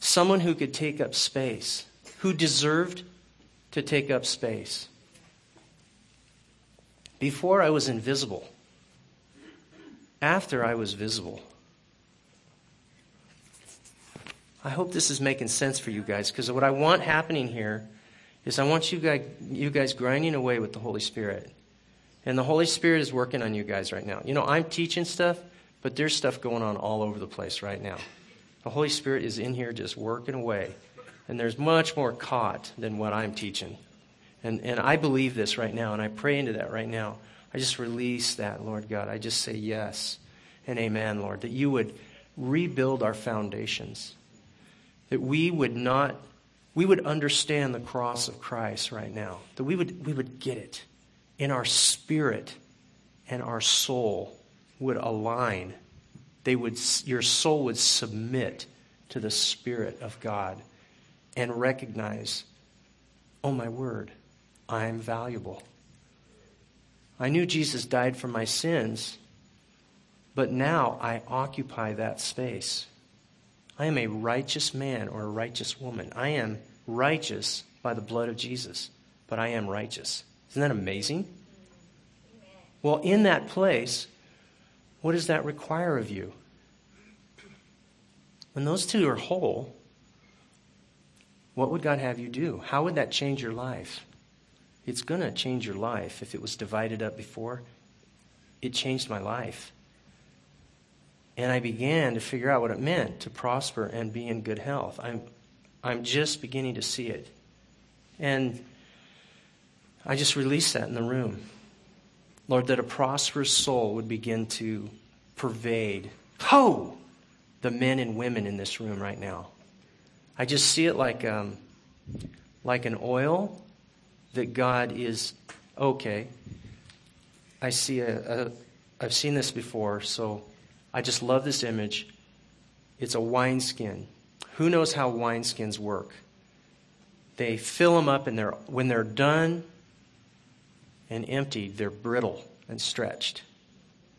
someone who could take up space, who deserved to take up space. Before I was invisible, after I was visible. I hope this is making sense for you guys because what I want happening here is I want you guys, you guys grinding away with the Holy Spirit. And the Holy Spirit is working on you guys right now. You know, I'm teaching stuff, but there's stuff going on all over the place right now. The Holy Spirit is in here just working away. And there's much more caught than what I'm teaching. And, and I believe this right now, and I pray into that right now. I just release that, Lord God. I just say yes and amen, Lord, that you would rebuild our foundations, that we would not, we would understand the cross of Christ right now, that we would, we would get it in our spirit and our soul would align. They would, your soul would submit to the Spirit of God and recognize, oh my word, I am valuable. I knew Jesus died for my sins, but now I occupy that space. I am a righteous man or a righteous woman. I am righteous by the blood of Jesus, but I am righteous. Isn't that amazing? Well, in that place, what does that require of you? When those two are whole, what would God have you do? How would that change your life? It's going to change your life. If it was divided up before, it changed my life. And I began to figure out what it meant to prosper and be in good health. I'm, I'm just beginning to see it. And I just released that in the room. Lord, that a prosperous soul would begin to pervade, ho, the men and women in this room right now. I just see it like, um, like an oil that God is, okay, I see a, a, I've seen this before, so I just love this image. It's a wineskin. Who knows how wineskins work? They fill them up, and they're, when they're done and emptied, they're brittle and stretched.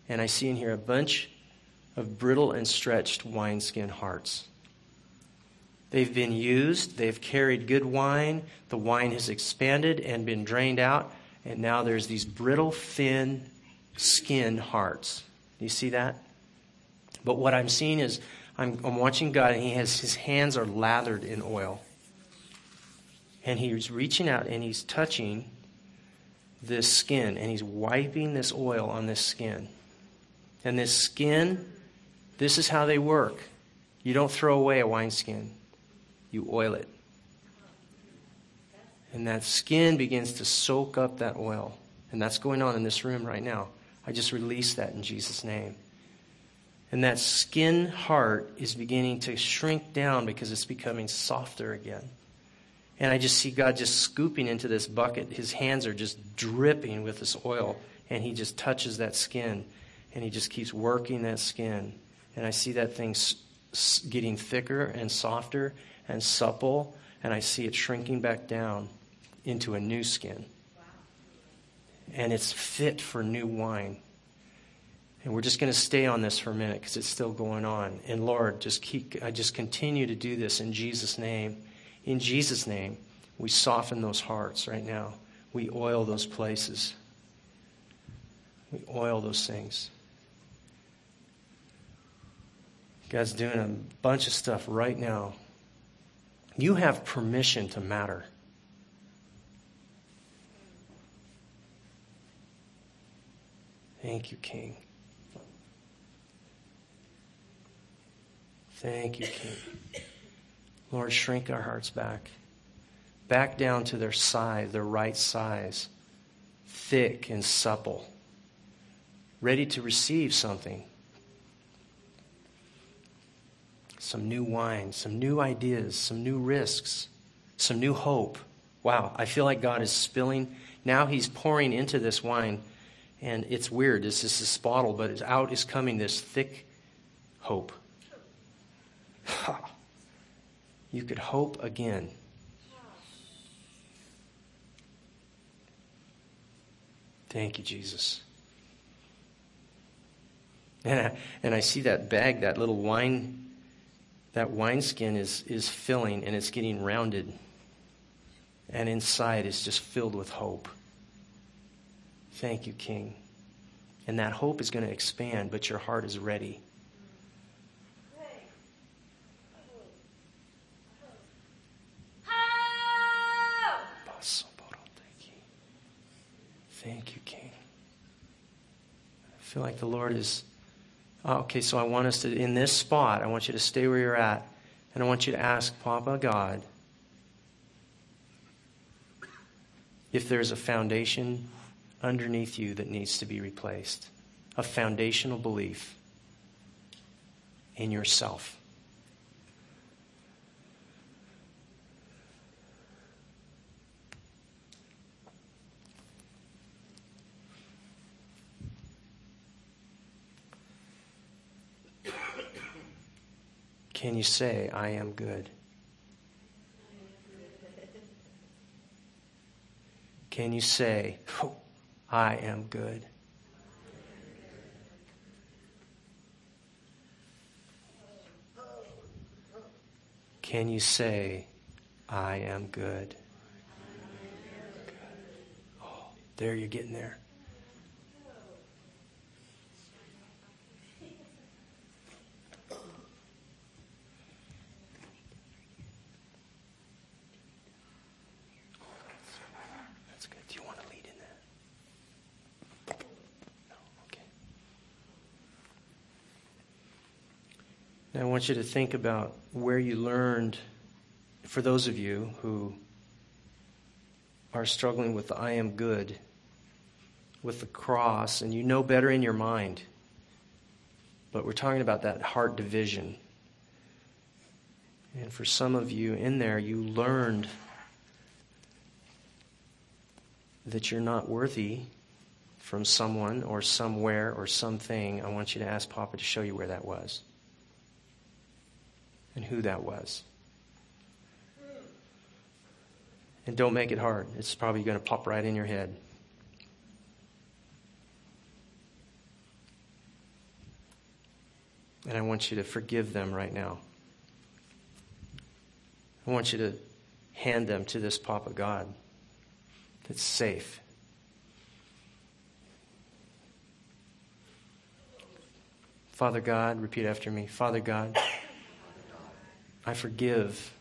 And I see in here a bunch of brittle and stretched wineskin hearts. They've been used, they've carried good wine, the wine has expanded and been drained out, and now there's these brittle, thin skin hearts. Do you see that? But what I'm seeing is I'm, I'm watching God, and he has his hands are lathered in oil. And he's reaching out and he's touching this skin and he's wiping this oil on this skin. And this skin, this is how they work. You don't throw away a wineskin, you oil it. And that skin begins to soak up that oil. And that's going on in this room right now. I just release that in Jesus' name. And that skin heart is beginning to shrink down because it's becoming softer again. And I just see God just scooping into this bucket. His hands are just dripping with this oil. And he just touches that skin. And he just keeps working that skin. And I see that thing getting thicker and softer and supple. And I see it shrinking back down into a new skin. And it's fit for new wine. And we're just going to stay on this for a minute because it's still going on. And Lord, just keep, I just continue to do this in Jesus' name. In Jesus' name, we soften those hearts right now. We oil those places. We oil those things. God's doing a bunch of stuff right now. You have permission to matter. Thank you, King. Thank you, King. Lord, shrink our hearts back, back down to their size, their right size, thick and supple, ready to receive something. Some new wine, some new ideas, some new risks, some new hope. Wow, I feel like God is spilling now he's pouring into this wine, and it's weird. This is this bottle, but out is coming this thick hope. You could hope again. Thank you, Jesus. And I, and I see that bag, that little wine, that wineskin is, is filling and it's getting rounded. And inside is just filled with hope. Thank you, King. And that hope is going to expand, but your heart is ready. Thank you, King. I feel like the Lord is. Oh, okay, so I want us to, in this spot, I want you to stay where you're at, and I want you to ask Papa God if there's a foundation underneath you that needs to be replaced, a foundational belief in yourself. Can you say, I am good? Can you say, I am good? Can you say, I am good? Oh, there you're getting there. I want you to think about where you learned, for those of you who are struggling with the I am good, with the cross, and you know better in your mind. But we're talking about that heart division. And for some of you in there, you learned that you're not worthy from someone or somewhere or something. I want you to ask Papa to show you where that was and who that was. And don't make it hard. It's probably going to pop right in your head. And I want you to forgive them right now. I want you to hand them to this Papa God that's safe. Father God, repeat after me. Father God. I forgive.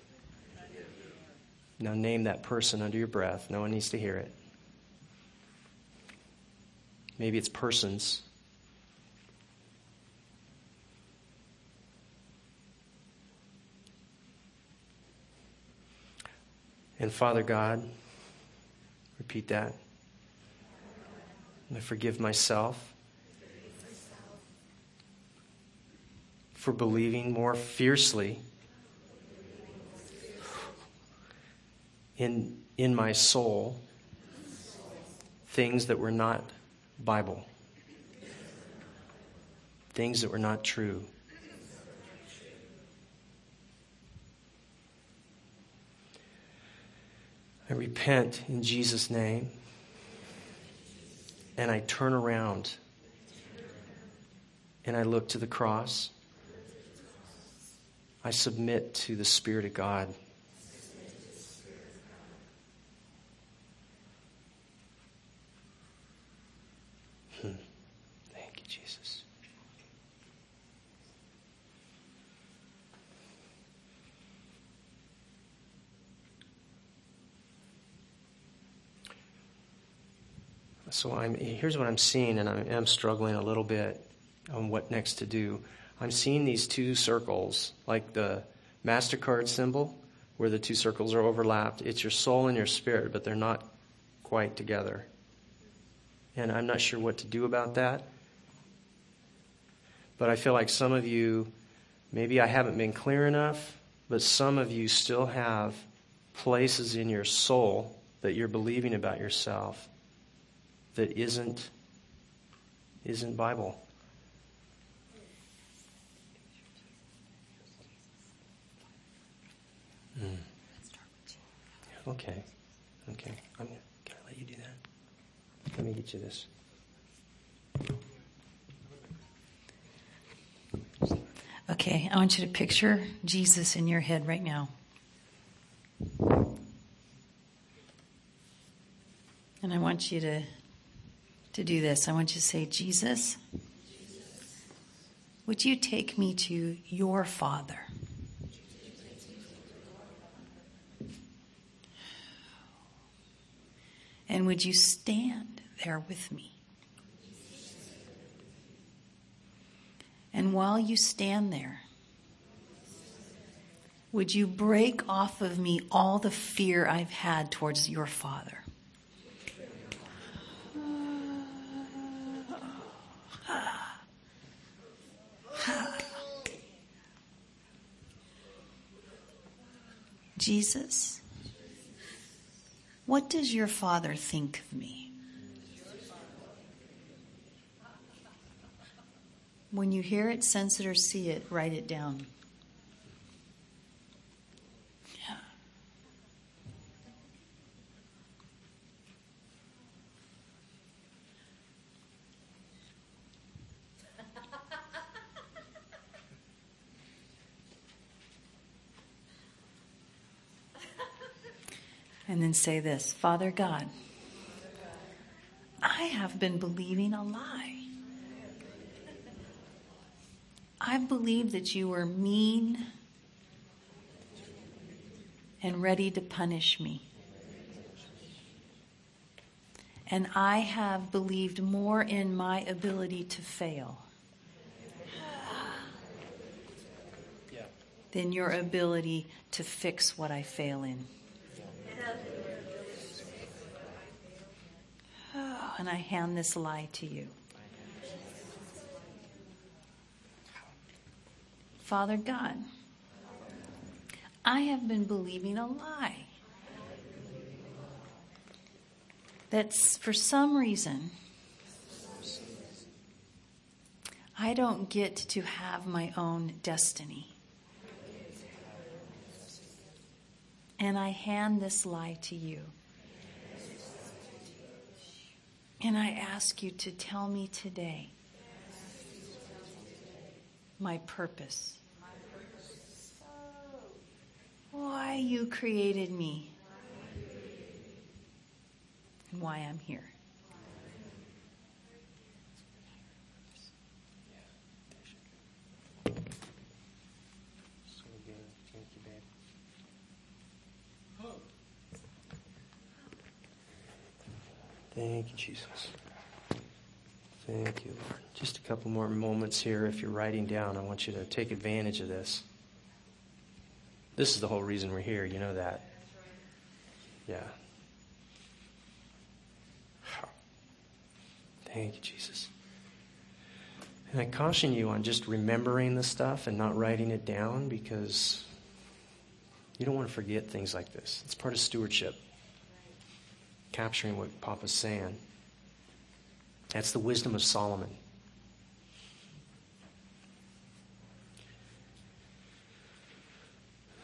Now name that person under your breath. No one needs to hear it. Maybe it's persons. And Father God, repeat that. I forgive myself for believing more fiercely in, in my soul things that were not Bible, things that were not true. I repent in Jesus' name and I turn around and I look to the cross. I submit to the Spirit of God. So I'm, here's what I'm seeing, and I am struggling a little bit on what next to do. I'm seeing these two circles, like the MasterCard symbol, where the two circles are overlapped. It's your soul and your spirit, but they're not quite together. And I'm not sure what to do about that. But I feel like some of you, maybe I haven't been clear enough, but some of you still have places in your soul that you're believing about yourself that isn't isn't Bible. Mm. Okay. Okay. I'm can I let you do that? Let me get you this. Okay, I want you to picture Jesus in your head right now. And I want you to to do this. I want you to say, Jesus, would you take me to your Father? And would you stand there with me? And while you stand there, would you break off of me all the fear I've had towards your Father? Jesus, what does your Father think of me? When you hear it, sense it, or see it, write it down. And then say this Father God, I have been believing a lie. I've believed that you were mean and ready to punish me. And I have believed more in my ability to fail than your ability to fix what I fail in. Oh, and I hand this lie to you. Father God, I have been believing a lie. That's for some reason I don't get to have my own destiny. And I hand this lie to you. And I ask you to tell me today my purpose. Why you created me. And why I'm here. So good. Thank you, babe. Thank you, Jesus. Thank you, Lord. Just a couple more moments here. If you're writing down, I want you to take advantage of this. This is the whole reason we're here. You know that. Yeah. Thank you, Jesus. And I caution you on just remembering the stuff and not writing it down because you don't want to forget things like this. It's part of stewardship, capturing what Papa's saying. That's the wisdom of Solomon.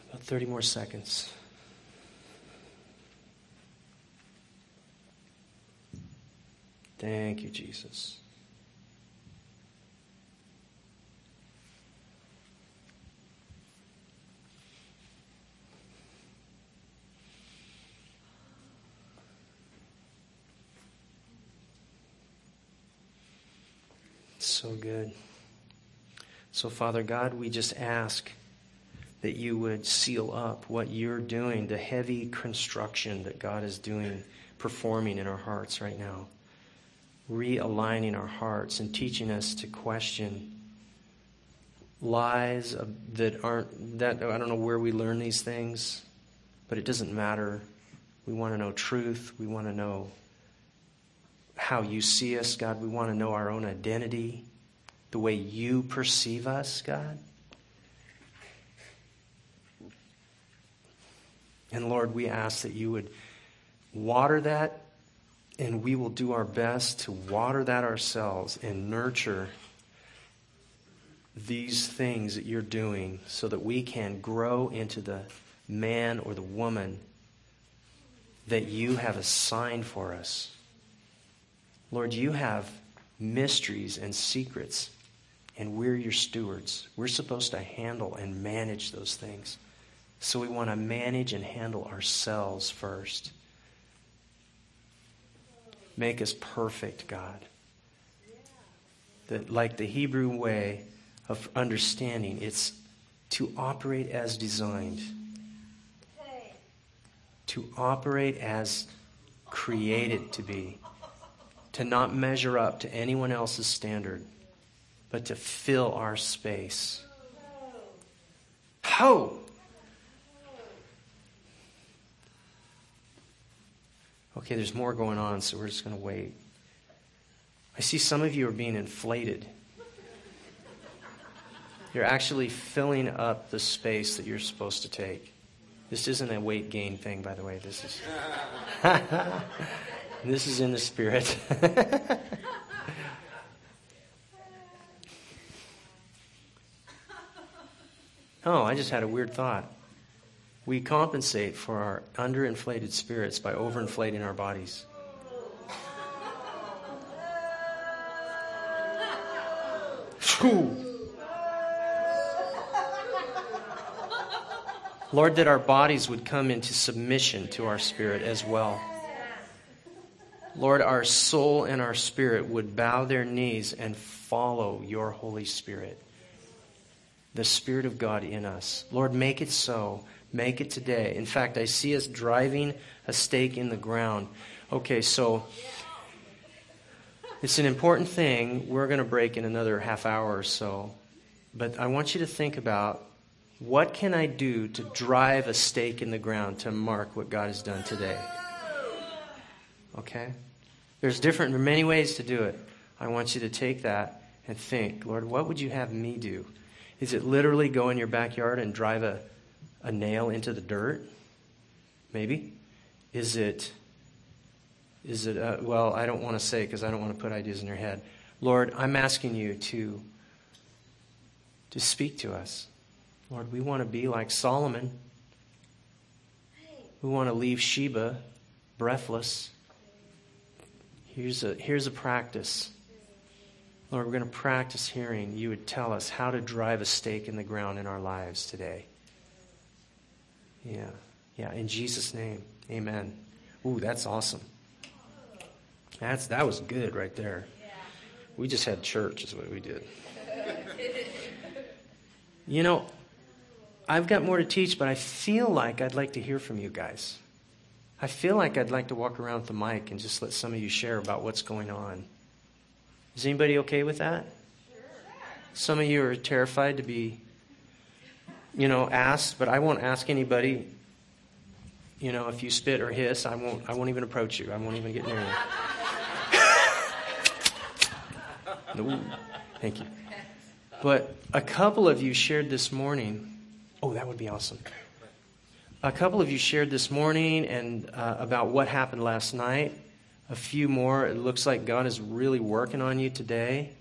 About 30 more seconds. Thank you, Jesus. So good. So, Father God, we just ask that you would seal up what you're doing, the heavy construction that God is doing, performing in our hearts right now, realigning our hearts and teaching us to question lies that aren't that I don't know where we learn these things, but it doesn't matter. We want to know truth. We want to know how you see us, God. We want to know our own identity, the way you perceive us, God. And Lord, we ask that you would water that and we will do our best to water that ourselves and nurture these things that you're doing so that we can grow into the man or the woman that you have assigned for us. Lord, you have mysteries and secrets, and we're your stewards. We're supposed to handle and manage those things. So we want to manage and handle ourselves first. Make us perfect, God. That, like the Hebrew way of understanding, it's to operate as designed, to operate as created to be, to not measure up to anyone else's standard, but to fill our space. Ho! Okay, there's more going on, so we're just going to wait. I see some of you are being inflated. You're actually filling up the space that you're supposed to take. This isn't a weight gain thing, by the way. This is this is in the spirit. oh, I just had a weird thought. We compensate for our underinflated spirits by overinflating our bodies. Lord, that our bodies would come into submission to our spirit as well. Lord, our soul and our spirit would bow their knees and follow your Holy Spirit, the Spirit of God in us. Lord, make it so. Make it today. In fact, I see us driving a stake in the ground. Okay, so it's an important thing. We're going to break in another half hour or so. But I want you to think about what can I do to drive a stake in the ground to mark what God has done today? Okay? There's different, many ways to do it. I want you to take that and think, Lord, what would you have me do? Is it literally go in your backyard and drive a a nail into the dirt? Maybe. Is it, is it, uh, well, I don't want to say because I don't want to put ideas in your head. Lord, I'm asking you to, to speak to us. Lord, we want to be like Solomon. We want to leave Sheba breathless. Here's a, here's a practice. Lord, we're going to practice hearing. You would tell us how to drive a stake in the ground in our lives today. Yeah. Yeah. In Jesus' name. Amen. Ooh, that's awesome. That's that was good right there. We just had church is what we did. You know, I've got more to teach, but I feel like I'd like to hear from you guys. I feel like I'd like to walk around with the mic and just let some of you share about what's going on. Is anybody okay with that? Some of you are terrified to be you know, asked, but I won't ask anybody. You know, if you spit or hiss, I won't. I won't even approach you. I won't even get near you. no, thank you. But a couple of you shared this morning. Oh, that would be awesome. A couple of you shared this morning and uh, about what happened last night. A few more. It looks like God is really working on you today.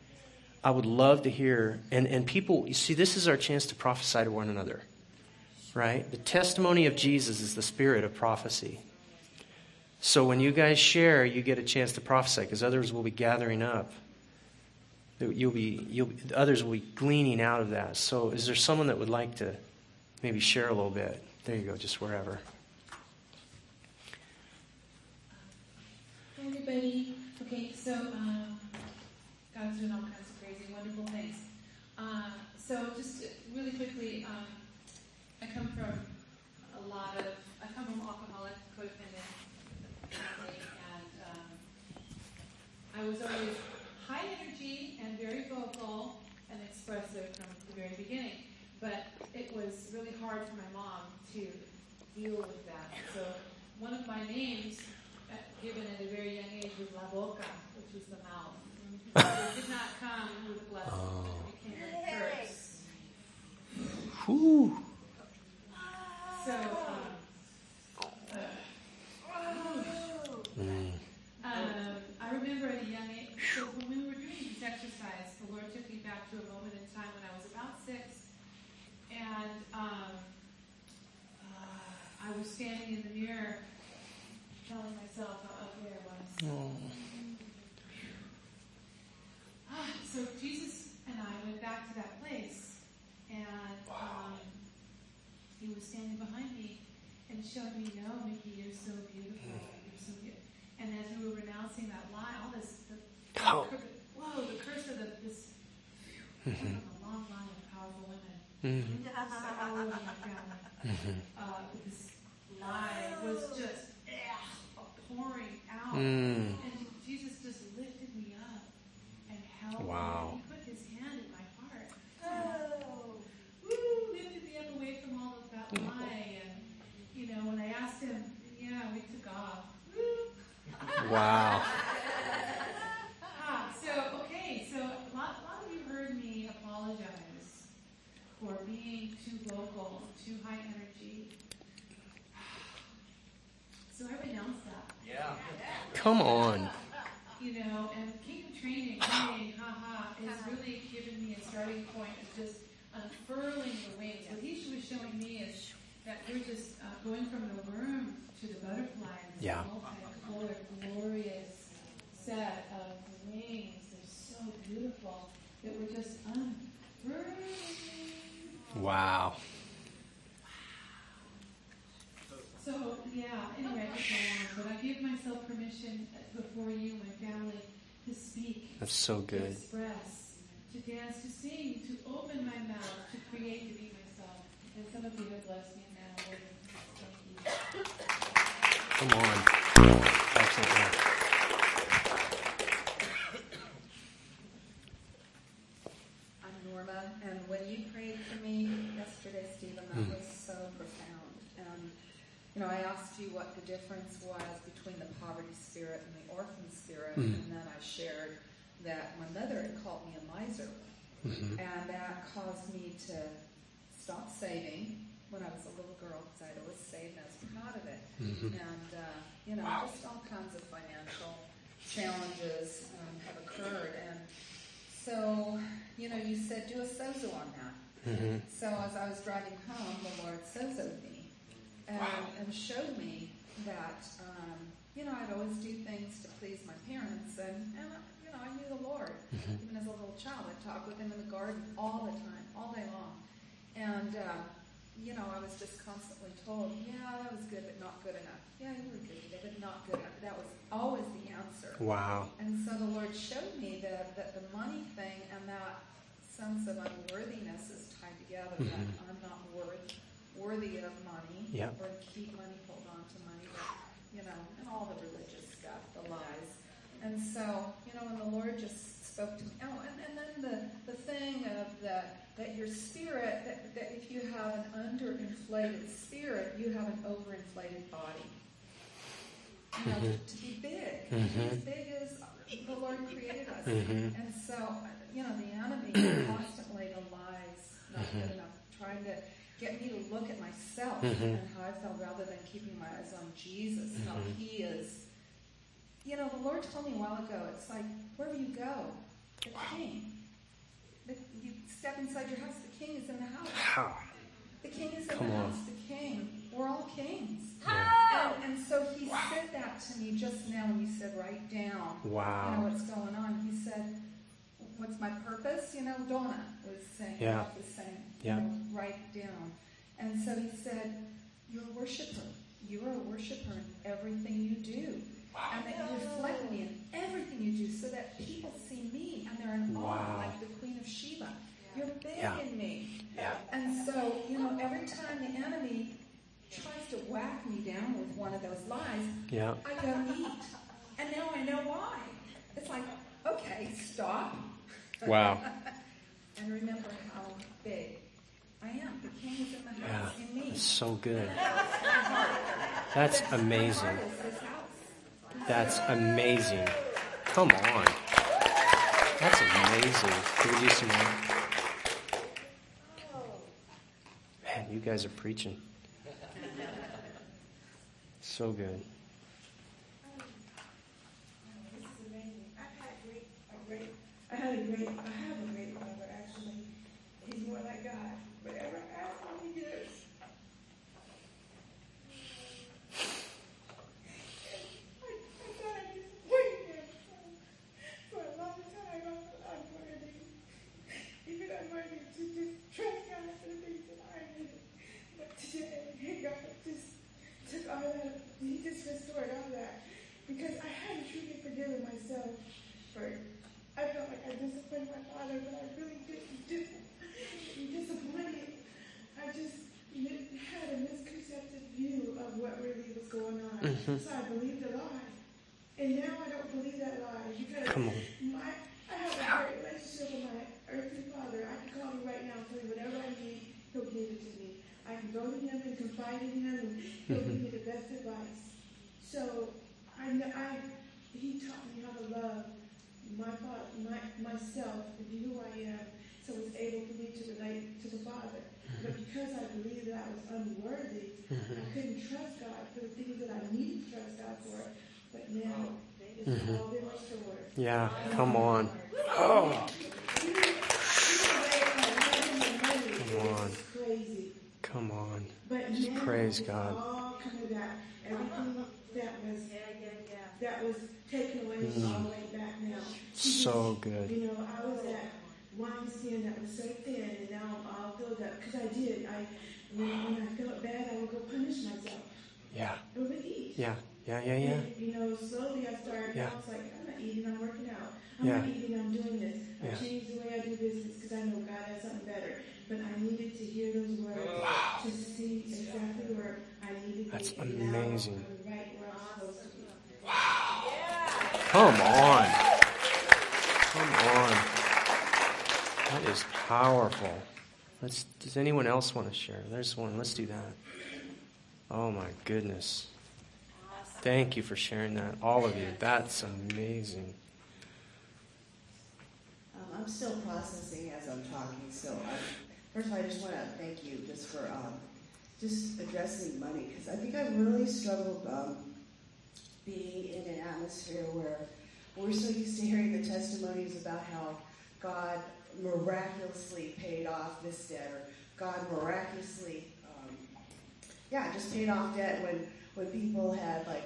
I would love to hear, and, and people, you see, this is our chance to prophesy to one another, right? The testimony of Jesus is the spirit of prophecy. So when you guys share, you get a chance to prophesy because others will be gathering up. You'll be, you'll, others will be gleaning out of that. So is there someone that would like to maybe share a little bit? There you go, just wherever. Everybody. Okay, so um, God's doing all kinds of crazy, wonderful things. Uh, so just really quickly, um, I come from a lot of, I come from alcoholic, codependent family, and um, I was always high energy and very vocal and expressive from the very beginning. But it was really hard for my mom to deal with that. So one of my names, given at a very young age was la boca, which was the mouth. it did not come with blessing. Oh. It became a curse. So, um, uh, um, I remember at a young age, so when we were doing this exercise, the Lord took me back to a moment in time when I was about six, and um, uh, I was standing in the mirror telling myself how ugly I was. Oh. Ah, so Jesus and I went back to that place, and um, he was standing behind me and showed me, "No, Mickey, you're so beautiful. You're so good." And as we were renouncing that lie, all this, the, the Oh. cur- whoa, the curse of the, this Mhm. a long line of powerful women Mhm. all over my. Mhm. Uh, this lie was just ugh, pouring out. Mm. And Jesus just lifted me up and held Wow. me. He put his hand in my heart. Oh. Woo, lifted me up away from all of that lie. And, you know, when I asked him, yeah, we took off. Woo. Wow. Ah, so, okay, so a lot, a lot of you heard me apologize for being too vocal, too high energy. So I renounce that. Come on. You know, and kingdom training, training, haha, has really given me a starting point of just unfurling the wings. What he was showing me is that we're just uh, going from the worm to the butterfly. This Yeah. multicolored, glorious set of wings. They're so beautiful that we're just unfurling. Wow. So, yeah, anyway, I could go on, but myself permission before you, my family, to speak, That's so good. to good. express, to dance, to sing, to open my mouth, to create, to be myself. And some of you have blessed me in that way. Thank you. Come on. Excellent. I'm Norma, and when you prayed for me yesterday, Stephen, that Mm. was so profound. And, you know, I asked you what the difference was between the poverty spirit and the orphan spirit, Mm. and then I shared that my mother had called me a miser, Mhm. and that caused me to stop saving when I was a little girl, because I'd always saved and I was proud of it. Mhm. And, uh, you know, just all kinds of financial challenges um, have occurred. And so, you know, you said do a sozo on that. Mhm. So as I was driving home, the Lord sozoed me and, and showed me that, um, you know, I'd always do things to please my parents. And, and you know, I knew the Lord. Mhm. Even as a little child, I'd talk with him in the garden all the time, all day long. And, uh, you know, I was just constantly told, yeah, that was good, but not good enough. Yeah, you were good, but not good enough. That was always the answer. Wow. And so the Lord showed me that, that the money thing and that sense of unworthiness is tied together. Mhm. That I'm not worth, worthy of money Yeah. or keep money, hold on to money, but, you know, all the religious stuff, the lies. And so, you know, and the Lord just spoke to me. Oh, and, and then the, the thing of the, that your spirit, that, that if you have an underinflated spirit, you have an overinflated body. You know, Mhm. to be big, Mhm. as big as the Lord created us. Mhm. And so, you know, the enemy constantly, the lies, not good enough, trying to get me to look at myself Mhm. and how I felt rather than keeping my eyes on Jesus, how Mhm. he is. You know, the Lord told me a while ago, it's like, wherever you go, the king. The, you step inside your house, the king is in the house. Wow. The king is in Come the on. house, the king. We're all kings. Yeah. And, and so he said that to me just now when you said, write down you know, Wow. what's going on. He said, what's my purpose? You know, Dawna was saying, Yeah. was saying, Yeah. you know, write down. And so he said, you're a worshiper. You are a worshiper in everything you do. And that you reflect me in everything you do so that people see me and they're in awe, Wow. like the Queen of Sheba. You're big Yeah. in me. Yeah. And so, you know, every time the enemy tries to whack me down with one of those lies, Yeah. I go eat. And now I know why. It's like, okay, stop. Wow. and remember how big I am. The king is in the Yeah. house in me. That's so good. That's my heart. That's My amazing. heart is this house. That's amazing. Come on. That's amazing. Can we do some more? Man, you guys are preaching. So good. Oh, this is amazing. I've had great, a great, I had a great, for, I felt like I disciplined my father, but I really didn't do discipline him. I just had a misconceived view of what really was going on. Mm-hmm. So I believed a lie. And now I don't believe that lie because Come on. my I have a great relationship with my earthly father. I can call him right now and tell him whatever I need, he'll give it to me. I can go to him and confide in him and he'll mm-hmm. give me mm-hmm. the best advice. So I, I he taught me how to love my fa- my myself and be who I am so it's able for me to relate to the Father. Mm-hmm. But because I believed that I was unworthy, I mm-hmm. couldn't trust God for the things that I needed to trust God for. But now oh, it's all been restored. Mm-hmm. Yeah, come on. Oh, Come on. Come on. Just praise God. all coming back. Everything that was that was taken away is all the way back now. So good. You know, I was at wine stand that was so thin, and now I'm all filled up because I did. I when, when I felt bad, I would go punish myself. Yeah, I would eat. yeah, yeah, yeah, yeah. And, you know, slowly I started. Yeah. I was like, I'm not eating. I'm working out. I'm Yeah. not eating. I'm doing this. Yeah. I changed the way I do business because I know God has something better. But I needed to hear those words to see exactly where I needed to now amazing. Right where I'm supposed to be. Come on. Come on. That is powerful. Let's, does anyone else want to share? There's one. Let's do that. Oh my goodness. Thank you for sharing that. All of you. That's amazing. Um, I'm still processing as I'm talking, so I, first of all, I just want to thank you just for um, just addressing money because I think I really struggled um, being in an atmosphere where we're so used to hearing the testimonies about how God miraculously paid off this debt or God miraculously, um, yeah, just paid off debt when when people had like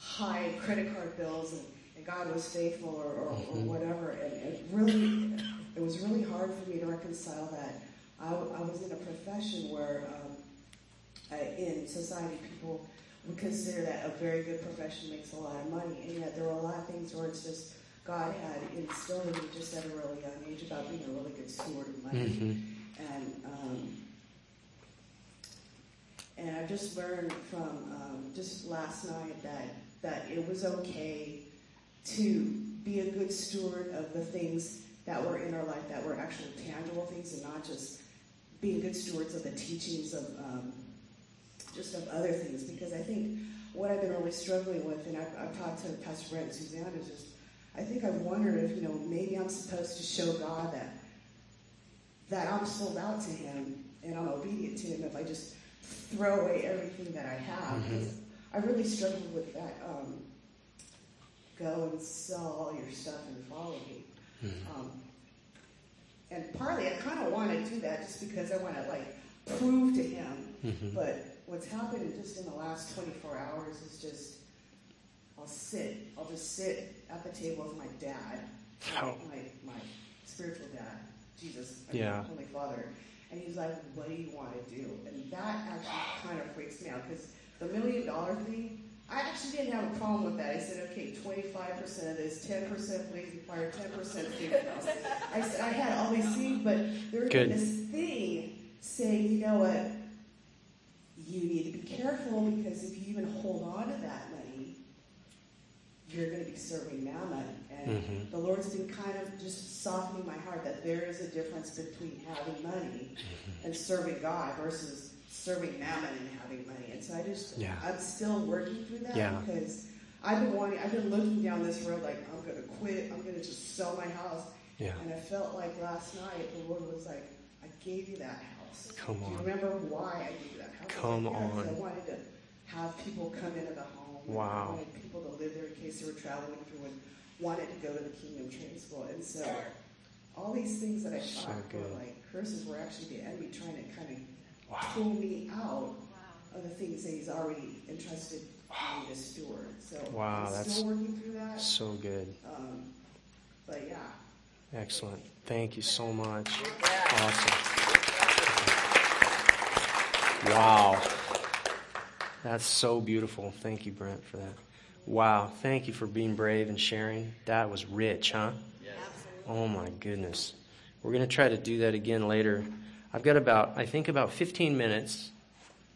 high credit card bills and, and God was faithful or, or, or whatever. And it really, it was really hard for me to reconcile that. I, I was in a profession where um, I, in society people would consider that a very good profession makes a lot of money, and yet there were a lot of things where it's just God had instilled in me just at a really young age about being a really good steward of money. Mm-hmm. And um, and I just learned from um, just last night that that it was okay to be a good steward of the things that were in our life that were actual tangible things and not just being good stewards of the teachings of um, just of other things because I think what I've been really struggling with and I've, I've talked to Pastor Brent and Suzanne is just I think I've wondered if you know maybe I'm supposed to show God that that I'm sold out to Him and I'm obedient to Him if I just throw away everything that I have. Because I really struggled with that. Um, go and sell all your stuff and follow me. Um, and partly I kind of want to do that just because I want to like prove to Him. But what's happened just in the last 24 hours is just I'll sit. I'll just sit at the table with my dad, Oh. my, my spiritual dad, Jesus, I mean, Yeah. Holy Father. And he's like, what do you want to do? And that actually kind of freaks me out because the million dollar thing, I actually didn't have a problem with that. I said, okay, 25% of this, 10% lazy fire, 10% big house. I said, I had all these things, but there was this thing saying, you know what? You need to be careful because if you even hold on to that money, you're going to be serving mammon. And Mhm. the Lord's been kind of just softening my heart that there is a difference between having money Mm-hmm. and serving God versus serving mammon and having money. And so I just, Yeah. I'm still working through that Yeah. because I've been wanting, I've been looking down this road like, I'm going to quit, I'm going to just sell my house. Yeah. And I felt like last night the Lord was like, I gave you that house. Come Do you on. remember why I gave you that house? I was Come like, "Yeah, 'cause I on. wanted to have people come into the home. and Wow. I wanted people to live there in case they were traveling through and wanted to go to the Kingdom Training School. And so all these things that I So thought were good. like curses were actually the enemy trying to kind of Wow. pull me out of the things that he's already entrusted me to steward. So Wow, I'm that's still working through that. So good. Um, but yeah, Excellent. Thank you so much. Awesome. Wow. That's so beautiful. Thank you, Brent, for that. Wow. Thank you for being brave and sharing. That was rich, huh? Yes. Oh my goodness. We're going to try to do that again later. I've got about, I think about 15 minutes.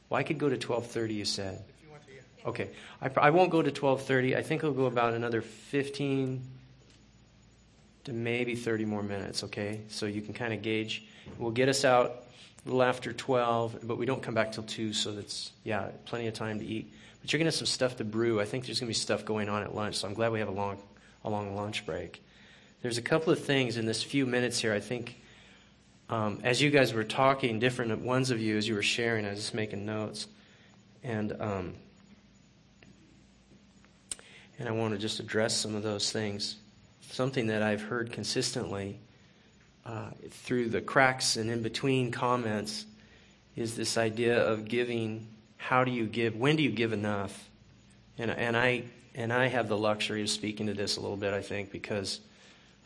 Well, I could go to 12:30 you said. Okay, I, I won't go to 12:30. I think I'll go about another 15 to maybe 30 more minutes. Okay, so you can kind of gauge. We'll get us out a little after 12, but we don't come back till two, so that's yeah, plenty of time to eat. But you're gonna have some stuff to brew. I think there's gonna be stuff going on at lunch, so I'm glad we have a long, a long lunch break. There's a couple of things in this few minutes here. I think um, as you guys were talking, different ones of you, as you were sharing, I was just making notes, and um, and I want to just address some of those things. Something that I've heard consistently uh, through the cracks and in between comments is this idea of giving. How do you give? When do you give enough? And and I and I have the luxury of speaking to this a little bit. I think because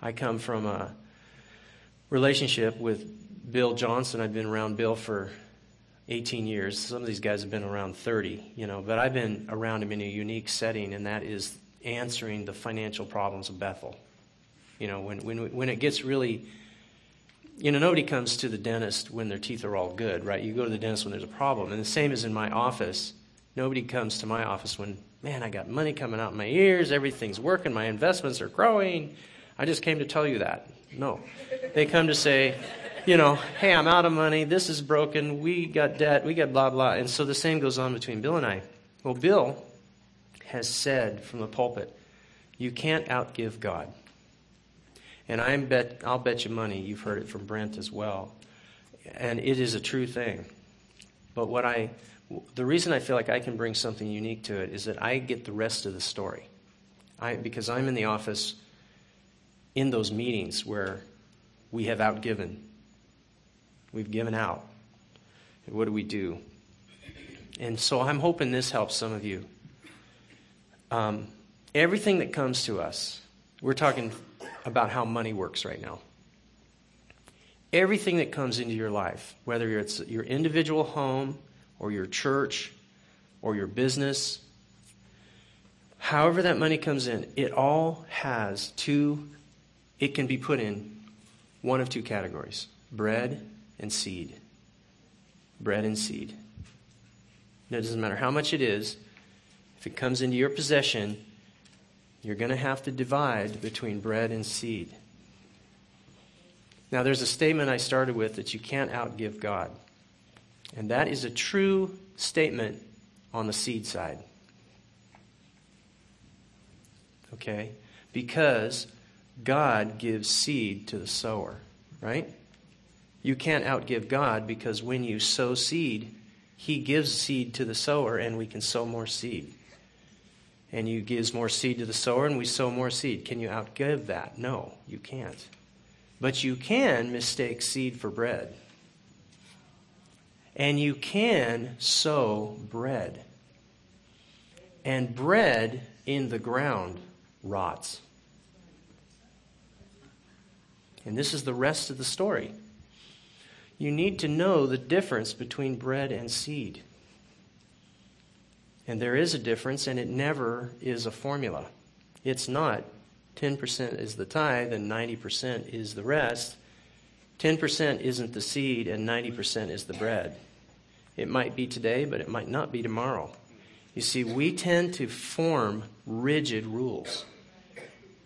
I come from a relationship with Bill Johnson. I've been around Bill for 18 years. Some of these guys have been around 30, you know, but I've been around him in a unique setting, and that is answering the financial problems of Bethel. You know, when, when, when it gets really, you know, nobody comes to the dentist when their teeth are all good, right? You go to the dentist when there's a problem. And the same is in my office. Nobody comes to my office when, man, I got money coming out of my ears, everything's working, my investments are growing. I just came to tell you that. No. They come to say, you know, hey, I'm out of money. This is broken. We got debt. We got blah, blah. And so the same goes on between Bill and I. Well, Bill has said from the pulpit, you can't outgive God. And I bet, I'll bet you money, you've heard it from Brent as well. And it is a true thing. But what I, the reason I feel like I can bring something unique to it is that I get the rest of the story. I, because I'm in the office in those meetings where we have outgiven. We've given out. And what do we do? And so I'm hoping this helps some of you. Um, everything that comes to us, we're talking about how money works right now. Everything that comes into your life, whether it's your individual home or your church or your business, however that money comes in, it all has two it can be put in one of two categories bread and seed. Bread and seed. It doesn't matter how much it is, if it comes into your possession, you're going to have to divide between bread and seed. Now, there's a statement I started with that you can't outgive God. And that is a true statement on the seed side. Okay? Because God gives seed to the sower, right? You can't outgive God because when you sow seed, He gives seed to the sower and we can sow more seed. And you gives more seed to the sower and we sow more seed. Can you outgive that? No, you can't. But you can mistake seed for bread. And you can sow bread. And bread in the ground rots. And this is the rest of the story. You need to know the difference between bread and seed. And there is a difference, and it never is a formula. It's not 10% is the tithe and 90% is the rest. 10% isn't the seed, and 90% is the bread. It might be today, but it might not be tomorrow. You see, we tend to form rigid rules.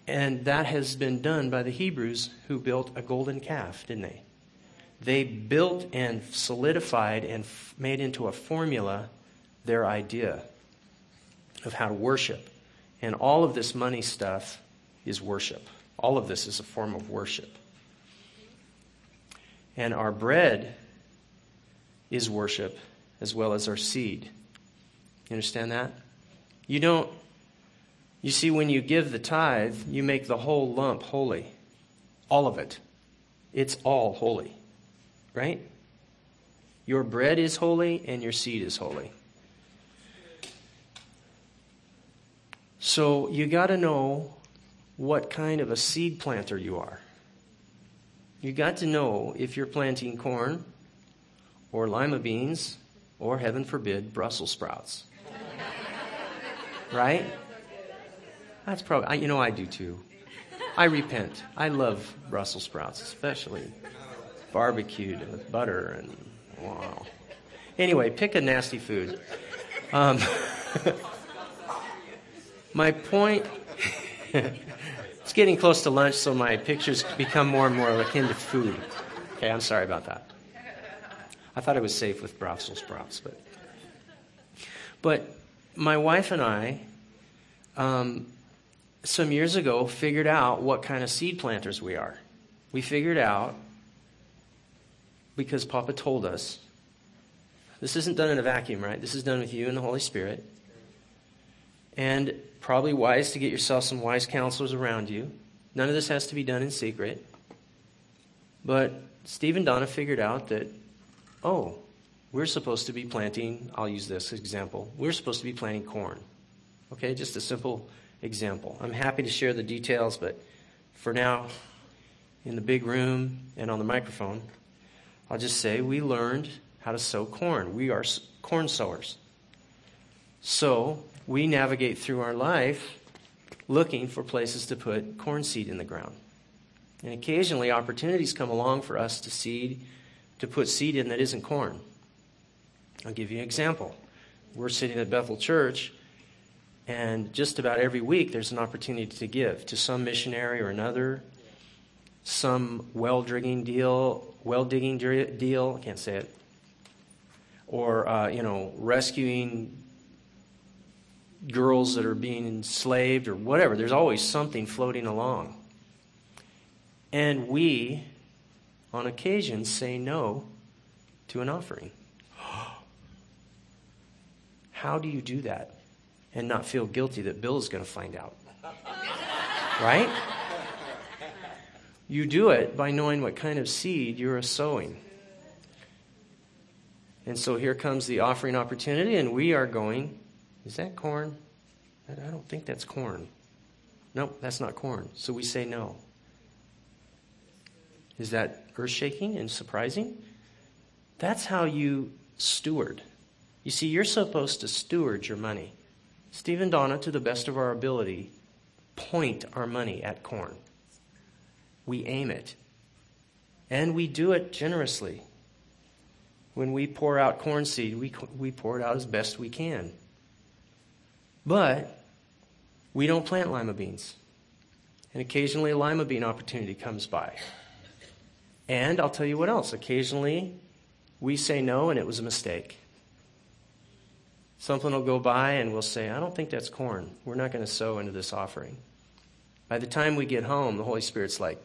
And that has been done by the Hebrews who built a golden calf, didn't they? They built and solidified and f- made into a formula their idea of how to worship. And all of this money stuff is worship. All of this is a form of worship. And our bread is worship as well as our seed. You understand that? You don't you see, when you give the tithe, you make the whole lump holy. All of it. It's all holy. Right? Your bread is holy and your seed is holy. So you got to know what kind of a seed planter you are. You got to know if you're planting corn or lima beans or, heaven forbid, Brussels sprouts. right? That's probably, I, you know, I do too. I repent. I love Brussels sprouts, especially barbecued with butter and wow. Anyway, pick a nasty food. Um, my point. it's getting close to lunch, so my pictures become more and more akin to food. Okay, I'm sorry about that. I thought it was safe with Brussels sprouts, but but my wife and I, um, some years ago, figured out what kind of seed planters we are. We figured out because Papa told us. This isn't done in a vacuum, right? This is done with you and the Holy Spirit. And probably wise to get yourself some wise counselors around you. None of this has to be done in secret. But Steve and Dawna figured out that, oh, we're supposed to be planting, I'll use this example. We're supposed to be planting corn. Okay, just a simple example. I'm happy to share the details, but for now, in the big room and on the microphone, I'll just say we learned how to sow corn. We are corn sowers. So we navigate through our life looking for places to put corn seed in the ground. And occasionally opportunities come along for us to seed, to put seed in that isn't corn. I'll give you an example. We're sitting at Bethel Church, and just about every week there's an opportunity to give to some missionary or another, some well digging deal, well digging deal. I can't say it. Or uh, you know, rescuing girls that are being enslaved or whatever. There's always something floating along. And we, on occasion, say no to an offering. How do you do that and not feel guilty that Bill is going to find out? Right? You do it by knowing what kind of seed you're sowing. And so here comes the offering opportunity, and we are going, is that corn? I don't think that's corn. Nope, that's not corn. So we say no. Is that earth shaking and surprising? That's how you steward. You see, you're supposed to steward your money. Steve and Dawna, to the best of our ability, point our money at corn. We aim it. And we do it generously. When we pour out corn seed, we, we pour it out as best we can. But we don't plant lima beans. And occasionally a lima bean opportunity comes by. And I'll tell you what else. Occasionally we say no and it was a mistake. Something will go by and we'll say, I don't think that's corn. We're not going to sow into this offering. By the time we get home, the Holy Spirit's like,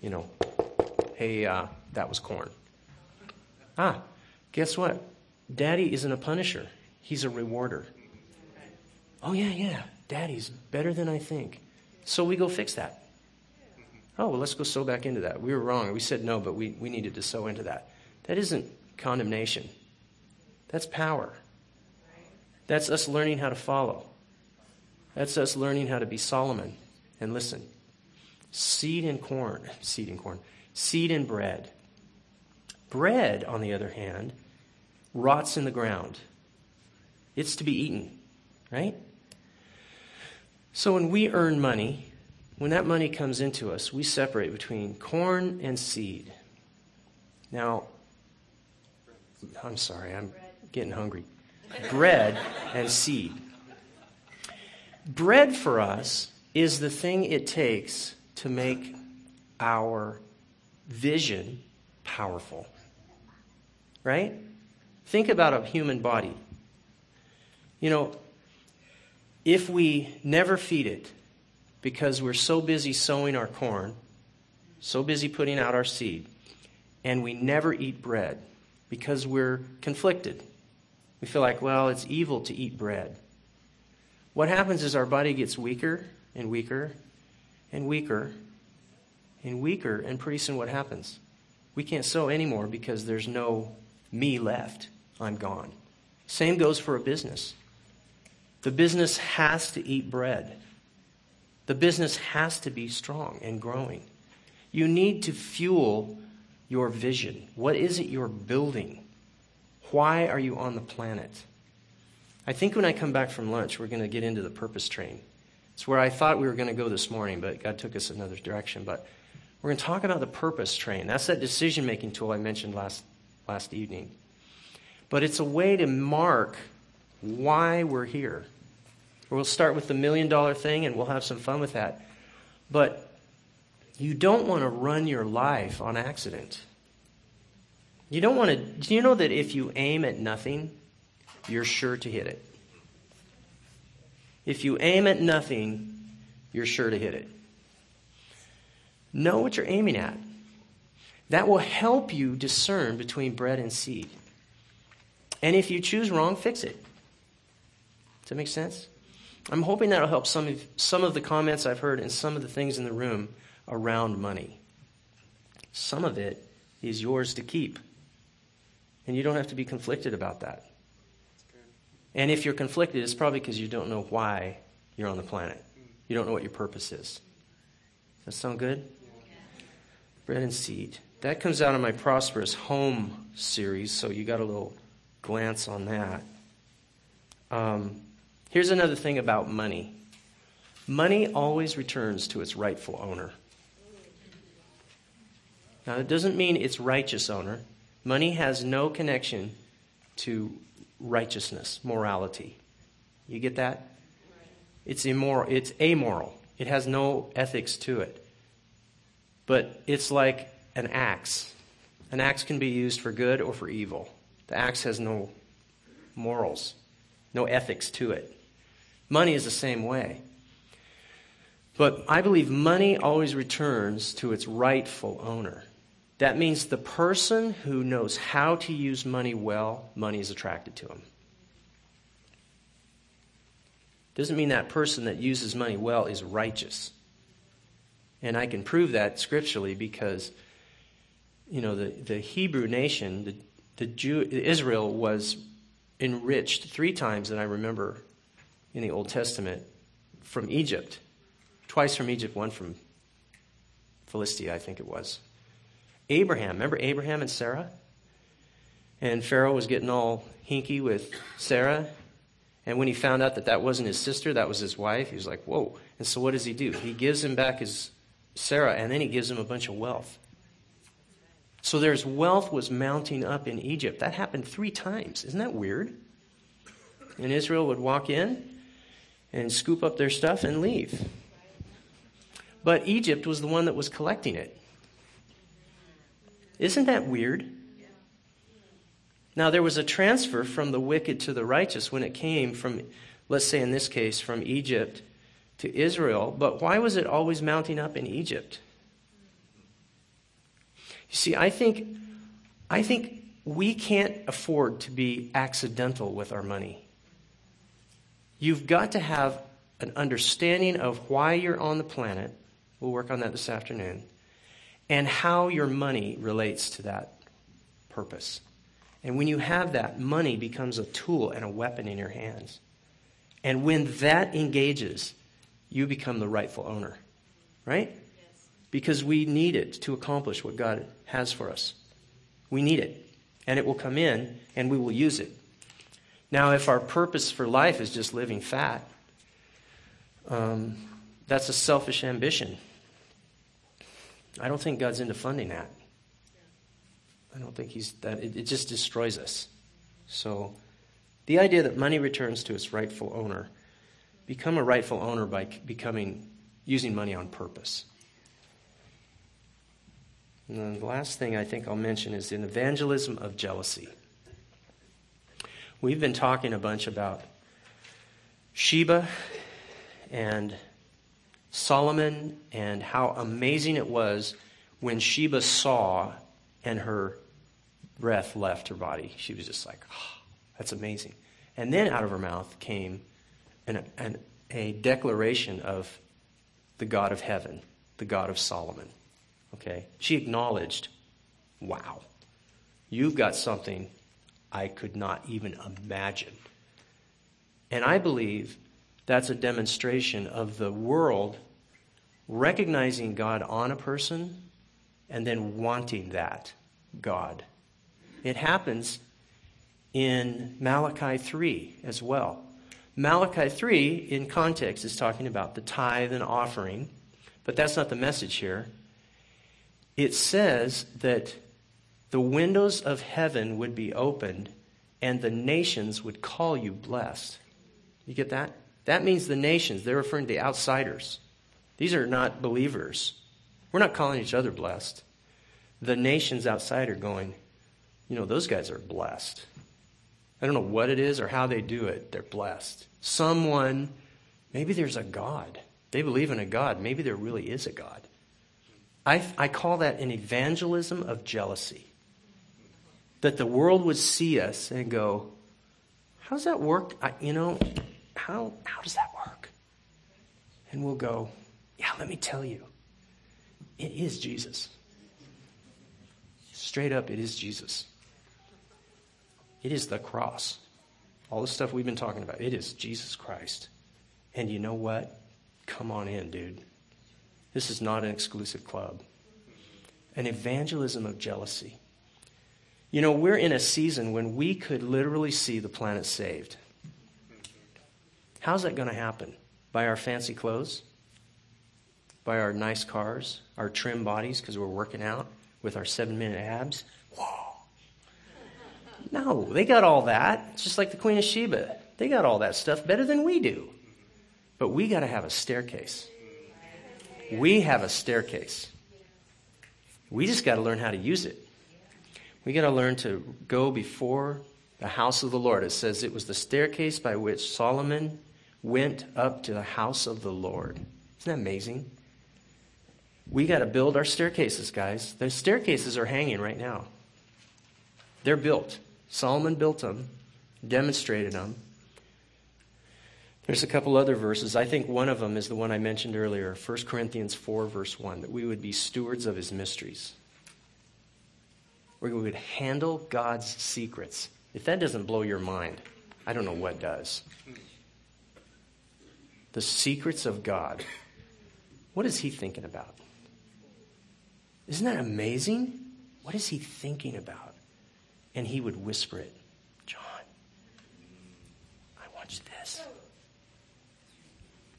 you know, hey, uh, that was corn. Ah, guess what? Daddy isn't a punisher, he's a rewarder. Oh, yeah, yeah, Daddy's better than I think. So we go fix that. Oh, well, let's go sow back into that. We were wrong. We said no, but we, we needed to sow into that. That isn't condemnation, that's power. That's us learning how to follow. That's us learning how to be Solomon and listen. Seed and corn, seed and corn, seed and bread. Bread, on the other hand, rots in the ground. It's to be eaten, right? So when we earn money, when that money comes into us, we separate between corn and seed. Now, I'm sorry, I'm getting hungry bread and seed. Bread for us is the thing it takes to make our vision powerful. Right? Think about a human body. You know, if we never feed it because we're so busy sowing our corn, so busy putting out our seed, and we never eat bread because we're conflicted we feel like, well, it's evil to eat bread. What happens is our body gets weaker and weaker and weaker and weaker, and pretty soon what happens? We can't sow anymore because there's no me left. I'm gone. Same goes for a business. The business has to eat bread. The business has to be strong and growing. You need to fuel your vision. What is it you're building? Why are you on the planet? I think when I come back from lunch, we're going to get into the purpose train. It's where I thought we were going to go this morning, but God took us another direction. But we're going to talk about the purpose train. That's that decision making tool I mentioned last, last evening. But it's a way to mark why we're here. We'll start with the million dollar thing and we'll have some fun with that. But you don't want to run your life on accident. You don't want to. Do you know that if you aim at nothing, you're sure to hit it? If you aim at nothing, you're sure to hit it. Know what you're aiming at. That will help you discern between bread and seed. And if you choose wrong, fix it. Does that make sense? I'm hoping that'll help some of, some of the comments I've heard and some of the things in the room around money. Some of it is yours to keep. And you don't have to be conflicted about that. And if you're conflicted, it's probably because you don't know why you're on the planet. You don't know what your purpose is. Does that sound good? Bread and seed. That comes out of my Prosperous Home series, so you got a little glance on that. Um, here's another thing about money money always returns to its rightful owner. Now, it doesn't mean its righteous owner. Money has no connection to righteousness, morality. You get that? It's immoral. It's amoral. It has no ethics to it. But it's like an axe. An axe can be used for good or for evil. The axe has no morals, no ethics to it. Money is the same way. But I believe money always returns to its rightful owner. That means the person who knows how to use money well, money is attracted to him. Doesn't mean that person that uses money well is righteous. And I can prove that scripturally because, you know, the, the Hebrew nation, the, the Jew, Israel was enriched three times that I remember in the Old Testament from Egypt. Twice from Egypt, one from Philistia, I think it was. Abraham. Remember Abraham and Sarah? And Pharaoh was getting all hinky with Sarah. And when he found out that that wasn't his sister, that was his wife, he was like, whoa. And so what does he do? He gives him back his Sarah, and then he gives him a bunch of wealth. So there's wealth was mounting up in Egypt. That happened three times. Isn't that weird? And Israel would walk in and scoop up their stuff and leave. But Egypt was the one that was collecting it. Isn't that weird? Now, there was a transfer from the wicked to the righteous when it came from, let's say in this case, from Egypt to Israel. But why was it always mounting up in Egypt? You see, I think, I think we can't afford to be accidental with our money. You've got to have an understanding of why you're on the planet. We'll work on that this afternoon and how your money relates to that purpose. And when you have that, money becomes a tool and a weapon in your hands. And when that engages, you become the rightful owner, right? Yes. Because we need it to accomplish what God has for us. We need it. And it will come in, and we will use it. Now, if our purpose for life is just living fat, um, that's a selfish ambition. I don't think God's into funding that. I don't think he's that. It, it just destroys us. So, the idea that money returns to its rightful owner, become a rightful owner by becoming using money on purpose. And the last thing I think I'll mention is an evangelism of jealousy. We've been talking a bunch about Sheba and Solomon and how amazing it was when Sheba saw and her breath left her body. She was just like, oh, that's amazing. And then out of her mouth came an, an, a declaration of the God of heaven, the God of Solomon. Okay? She acknowledged, wow, you've got something I could not even imagine. And I believe that's a demonstration of the world recognizing God on a person and then wanting that God. It happens in Malachi 3 as well. Malachi 3, in context, is talking about the tithe and offering, but that's not the message here. It says that the windows of heaven would be opened and the nations would call you blessed. You get that? That means the nations. They're referring to the outsiders. These are not believers. We're not calling each other blessed. The nations outside are going, you know, those guys are blessed. I don't know what it is or how they do it. They're blessed. Someone, maybe there's a God. They believe in a God. Maybe there really is a God. I, I call that an evangelism of jealousy. That the world would see us and go, How's that work? I, you know, how, how does that work? And we'll go, Yeah, let me tell you. It is Jesus. Straight up, it is Jesus. It is the cross. All the stuff we've been talking about, it is Jesus Christ. And you know what? Come on in, dude. This is not an exclusive club. An evangelism of jealousy. You know, we're in a season when we could literally see the planet saved. How's that going to happen? By our fancy clothes? By our nice cars? Our trim bodies because we're working out with our seven minute abs? Whoa. No, they got all that. It's just like the Queen of Sheba. They got all that stuff better than we do. But we got to have a staircase. We have a staircase. We just got to learn how to use it. We got to learn to go before the house of the Lord. It says it was the staircase by which Solomon went up to the house of the Lord. Isn't that amazing? We got to build our staircases, guys. Those staircases are hanging right now. They're built. Solomon built them, demonstrated them. There's a couple other verses. I think one of them is the one I mentioned earlier, 1 Corinthians 4, verse 1, that we would be stewards of his mysteries. Where we would handle God's secrets. If that doesn't blow your mind, I don't know what does. The secrets of God. What is he thinking about? Isn't that amazing? What is he thinking about? And he would whisper it John, I want you this.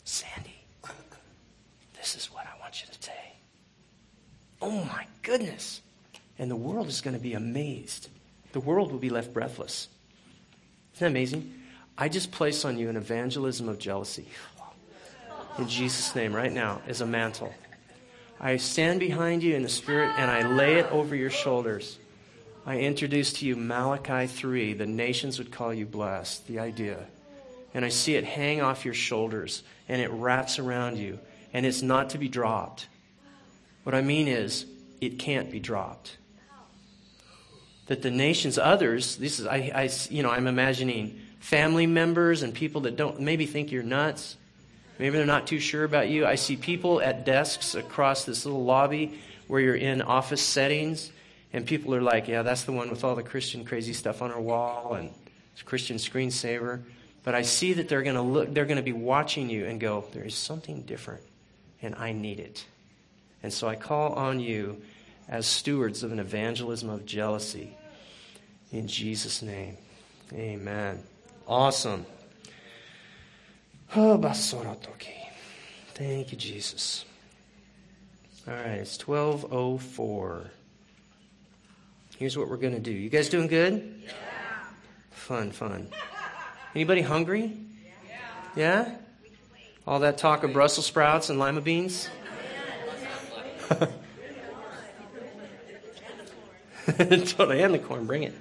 Sandy, this is what I want you to say. Oh my goodness. And the world is going to be amazed. The world will be left breathless. Isn't that amazing? I just place on you an evangelism of jealousy. In Jesus' name, right now, as a mantle. I stand behind you in the Spirit and I lay it over your shoulders. I introduce to you Malachi 3. The nations would call you blessed, the idea. And I see it hang off your shoulders and it wraps around you and it's not to be dropped. What I mean is, it can't be dropped. That the nations, others, this is, I, I, you know, I'm imagining family members and people that don't maybe think you're nuts. Maybe they're not too sure about you. I see people at desks across this little lobby where you're in office settings, and people are like, yeah, that's the one with all the Christian crazy stuff on her wall and Christian screensaver. But I see that they're going to look, they're going to be watching you and go, there is something different, and I need it. And so I call on you as stewards of an evangelism of jealousy. In Jesus' name. Amen. Awesome. Oh, Thank you, Jesus. All right, it's 1204. Here's what we're going to do. You guys doing good? Yeah. Fun, fun. Anybody hungry? Yeah. Yeah? All that talk of Brussels sprouts and lima beans? totally, and the corn. Bring it.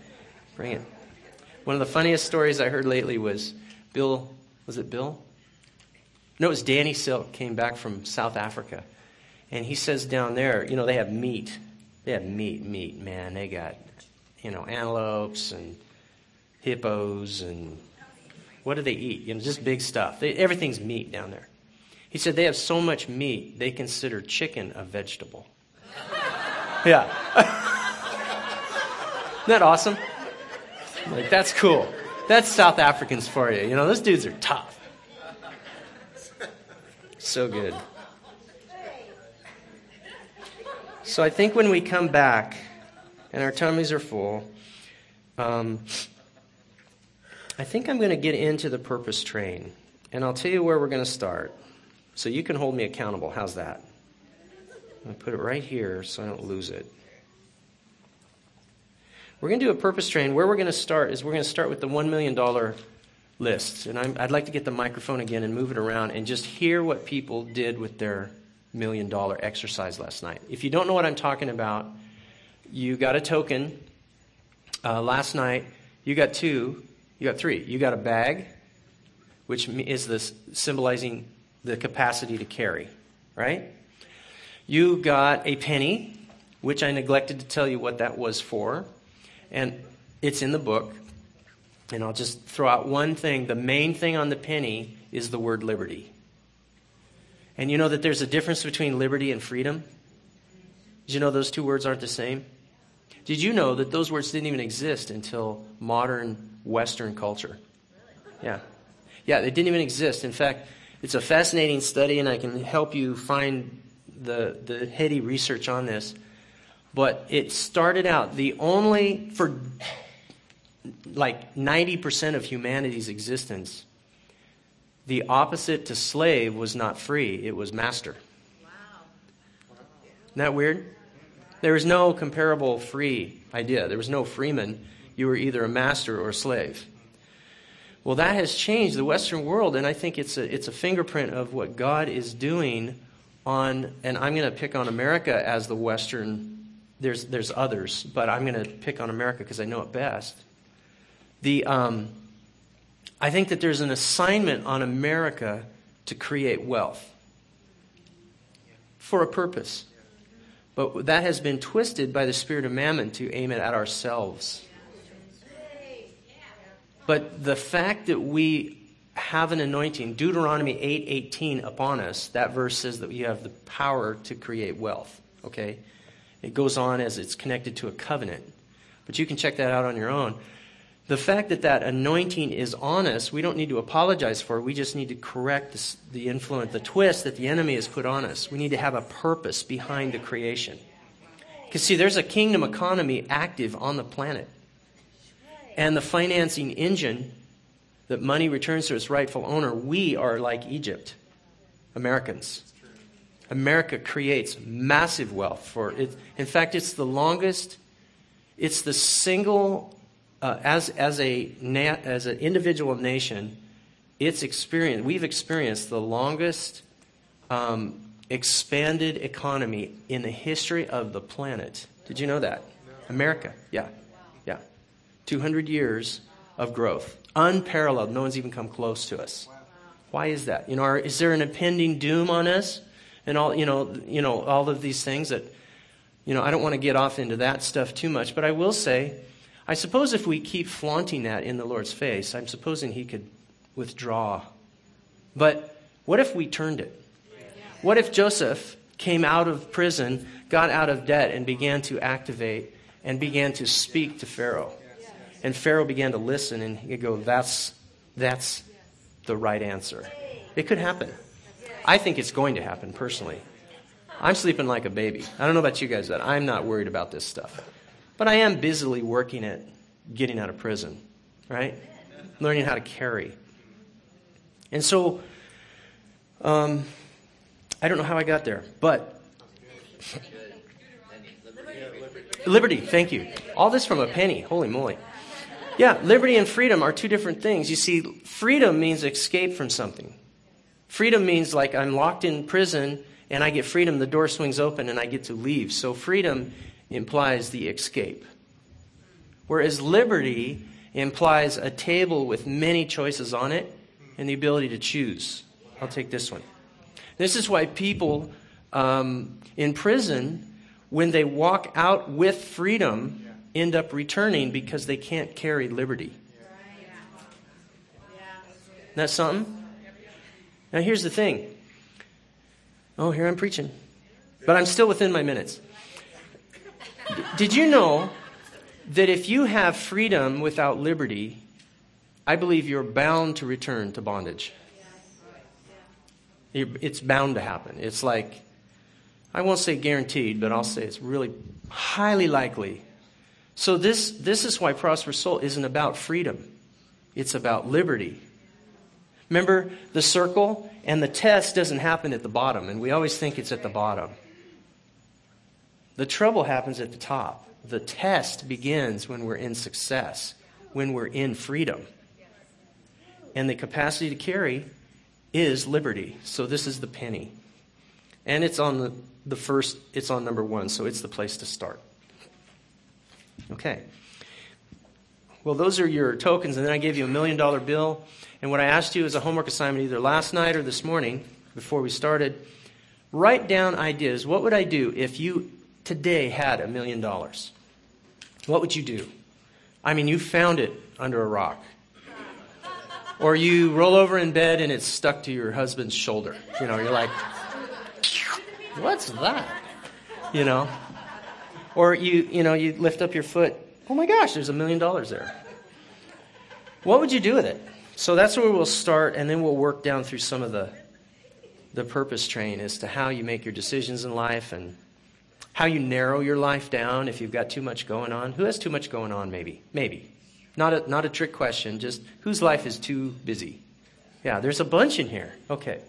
Bring it. One of the funniest stories I heard lately was Bill, was it Bill? No, it was Danny Silk came back from South Africa. And he says down there, you know, they have meat. They have meat, meat, man. They got, you know, antelopes and hippos and what do they eat? You know, just big stuff. They, everything's meat down there. He said they have so much meat, they consider chicken a vegetable. yeah. Isn't that awesome? Like, that's cool. That's South Africans for you. You know, those dudes are tough. So good. So I think when we come back and our tummies are full, um, I think I'm going to get into the purpose train. And I'll tell you where we're going to start. So you can hold me accountable. How's that? To put it right here so I don't lose it. We're going to do a purpose train. Where we're going to start is we're going to start with the $1 million lists. And I'm, I'd like to get the microphone again and move it around and just hear what people did with their million dollar exercise last night. If you don't know what I'm talking about, you got a token uh, last night. You got two. You got three. You got a bag, which is this symbolizing the capacity to carry, right? You got a penny, which I neglected to tell you what that was for, and it's in the book. And I'll just throw out one thing. The main thing on the penny is the word liberty. And you know that there's a difference between liberty and freedom? Did you know those two words aren't the same? Did you know that those words didn't even exist until modern Western culture? Yeah. Yeah, they didn't even exist. In fact, it's a fascinating study, and I can help you find the, the heady research on this. But it started out, the only, for like 90% of humanity's existence, the opposite to slave was not free, it was master. Wow. Isn't that weird? There was no comparable free idea. There was no freeman. You were either a master or a slave. Well, that has changed the Western world, and I think it's a, it's a fingerprint of what God is doing on, and I'm going to pick on America as the Western, there's, there's others, but I'm going to pick on America because I know it best. The, um, I think that there's an assignment on America to create wealth for a purpose. But that has been twisted by the spirit of mammon to aim it at ourselves. But the fact that we have an anointing, Deuteronomy 8:18 upon us, that verse says that we have the power to create wealth, okay? It goes on as it's connected to a covenant. But you can check that out on your own. The fact that that anointing is on us, we don't need to apologize for. We just need to correct this, the influence, the twist that the enemy has put on us. We need to have a purpose behind the creation. Because, see, there's a kingdom economy active on the planet. And the financing engine that money returns to its rightful owner, we are like Egypt, Americans. America creates massive wealth for it. In fact, it's the longest, it's the single uh, as, as, a na- as an individual nation, it's experienced, we've experienced the longest um, expanded economy in the history of the planet. Did you know that? America, yeah, yeah. 200 years of growth, unparalleled. No one's even come close to us. Why is that? You know, are, is there an impending doom on us? And all, you know, you know, all of these things that, you know, I don't want to get off into that stuff too much, but I will say I suppose if we keep flaunting that in the Lord's face, I'm supposing He could withdraw. But what if we turned it? What if Joseph came out of prison, got out of debt, and began to activate and began to speak to Pharaoh? And Pharaoh began to listen, and he'd go, That's, that's the right answer. It could happen. I think it's going to happen personally. I'm sleeping like a baby. I don't know about you guys, but I'm not worried about this stuff. But I am busily working at getting out of prison, right? Learning how to carry. And so, um, I don't know how I got there, but liberty, thank you. All this from a penny, holy moly. Yeah, liberty and freedom are two different things. You see, freedom means escape from something. Freedom means like I'm locked in prison and I get freedom, the door swings open and I get to leave. So freedom implies the escape. Whereas liberty implies a table with many choices on it and the ability to choose. I'll take this one. This is why people um, in prison, when they walk out with freedom, end up returning because they can't carry liberty. That's something? Now, here's the thing. Oh, here I'm preaching. But I'm still within my minutes. Did you know that if you have freedom without liberty, I believe you're bound to return to bondage? It's bound to happen. It's like, I won't say guaranteed, but I'll say it's really highly likely. So, this, this is why Prosperous Soul isn't about freedom, it's about liberty. Remember the circle? And the test doesn't happen at the bottom, and we always think it's at the bottom. The trouble happens at the top. The test begins when we're in success, when we're in freedom. And the capacity to carry is liberty. So this is the penny. And it's on the, the first, it's on number one, so it's the place to start. Okay. Well, those are your tokens, and then I gave you a million dollar bill. And what I asked you as a homework assignment either last night or this morning before we started, write down ideas. What would I do if you today had a million dollars? What would you do? I mean, you found it under a rock. Or you roll over in bed and it's stuck to your husband's shoulder. You know, you're like, what's that? You know? Or you, you know, you lift up your foot. Oh my gosh, there's a million dollars there. What would you do with it? So that's where we'll start, and then we'll work down through some of the the purpose train as to how you make your decisions in life and how you narrow your life down if you've got too much going on. Who has too much going on? Maybe, maybe. Not a not a trick question. Just whose life is too busy? Yeah, there's a bunch in here. Okay.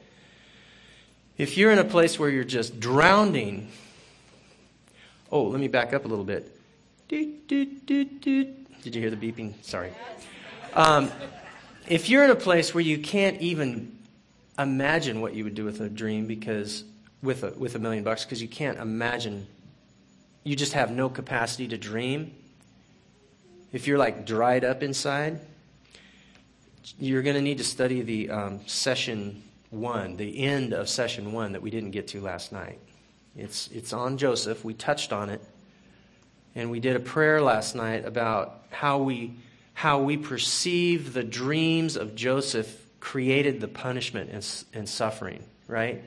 If you're in a place where you're just drowning, oh, let me back up a little bit. Did you hear the beeping? Sorry. Um, if you're in a place where you can't even imagine what you would do with a dream because with a, with a million bucks because you can't imagine you just have no capacity to dream. If you're like dried up inside you're going to need to study the um, session one the end of session one that we didn't get to last night. It's, it's on joseph. We touched on it. And we did a prayer last night about how we how we perceive the dreams of joseph created the punishment and, and suffering, right?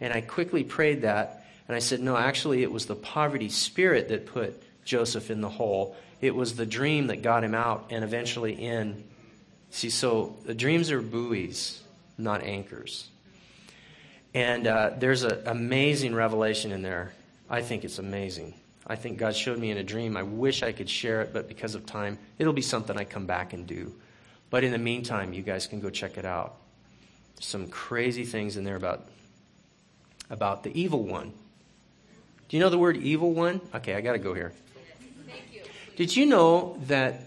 And I quickly prayed that, and I said, no, actually, it was the poverty spirit that put Joseph in the hole. It was the dream that got him out and eventually in. See, so the dreams are buoys, not anchors. And uh, there's an amazing revelation in there. I think it's amazing. I think God showed me in a dream. I wish I could share it, but because of time, it'll be something I come back and do. But in the meantime, you guys can go check it out. Some crazy things in there about, about the evil one. Do you know the word evil one? Okay, I got to go here. You, Did you know that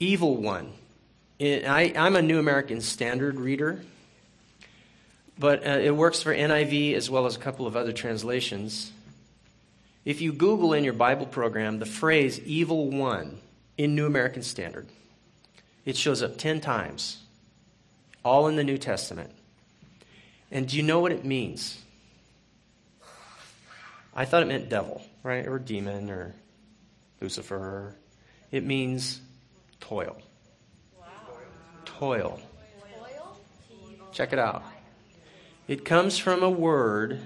evil one? I, am a New American Standard reader, but uh, it works for NIV as well as a couple of other translations. If you Google in your Bible program the phrase evil one in New American Standard, it shows up 10 times, all in the New Testament. And do you know what it means? I thought it meant devil, right? Or demon or Lucifer. It means toil. Wow. Toil. toil. Check it out. It comes from a word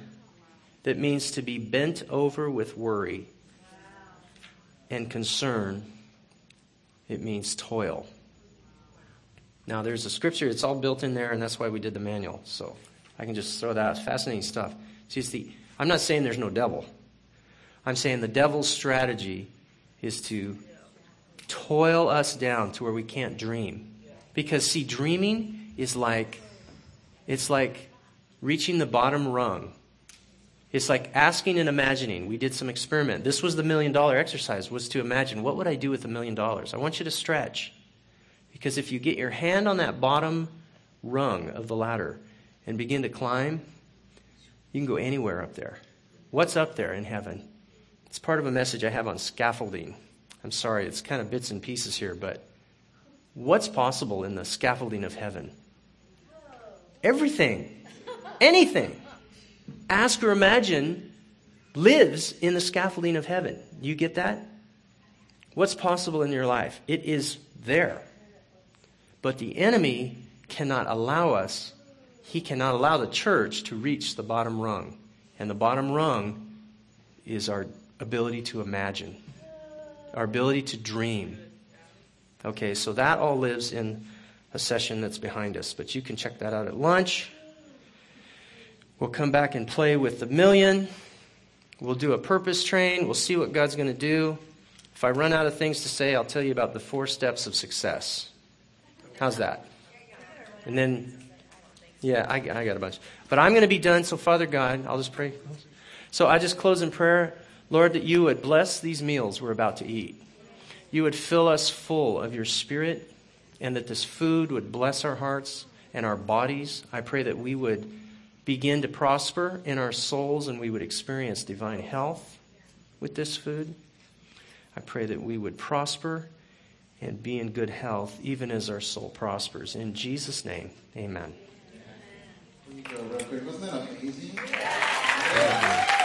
that means to be bent over with worry and concern. It means toil. Now, there's a scripture, it's all built in there, and that's why we did the manual. So I can just throw that out. Fascinating stuff. See, it's the, I'm not saying there's no devil. I'm saying the devil's strategy is to toil us down to where we can't dream. Because, see, dreaming is like, it's like reaching the bottom rung. It's like asking and imagining. We did some experiment. This was the million dollar exercise, was to imagine what would I do with a million dollars? I want you to stretch. Because if you get your hand on that bottom rung of the ladder and begin to climb, you can go anywhere up there. What's up there in heaven? It's part of a message I have on scaffolding. I'm sorry, it's kind of bits and pieces here, but what's possible in the scaffolding of heaven? Everything. Anything. Ask or imagine lives in the scaffolding of heaven. You get that? What's possible in your life? It is there. But the enemy cannot allow us, he cannot allow the church to reach the bottom rung. And the bottom rung is our ability to imagine, our ability to dream. Okay, so that all lives in a session that's behind us, but you can check that out at lunch. We'll come back and play with the million. We'll do a purpose train. We'll see what God's going to do. If I run out of things to say, I'll tell you about the four steps of success. How's that? And then, yeah, I, I got a bunch. But I'm going to be done. So, Father God, I'll just pray. So, I just close in prayer. Lord, that you would bless these meals we're about to eat. You would fill us full of your spirit and that this food would bless our hearts and our bodies. I pray that we would begin to prosper in our souls and we would experience divine health with this food. I pray that we would prosper and be in good health even as our soul prospers. In Jesus' name, amen. We go real. Wasn't that amazing? Amen.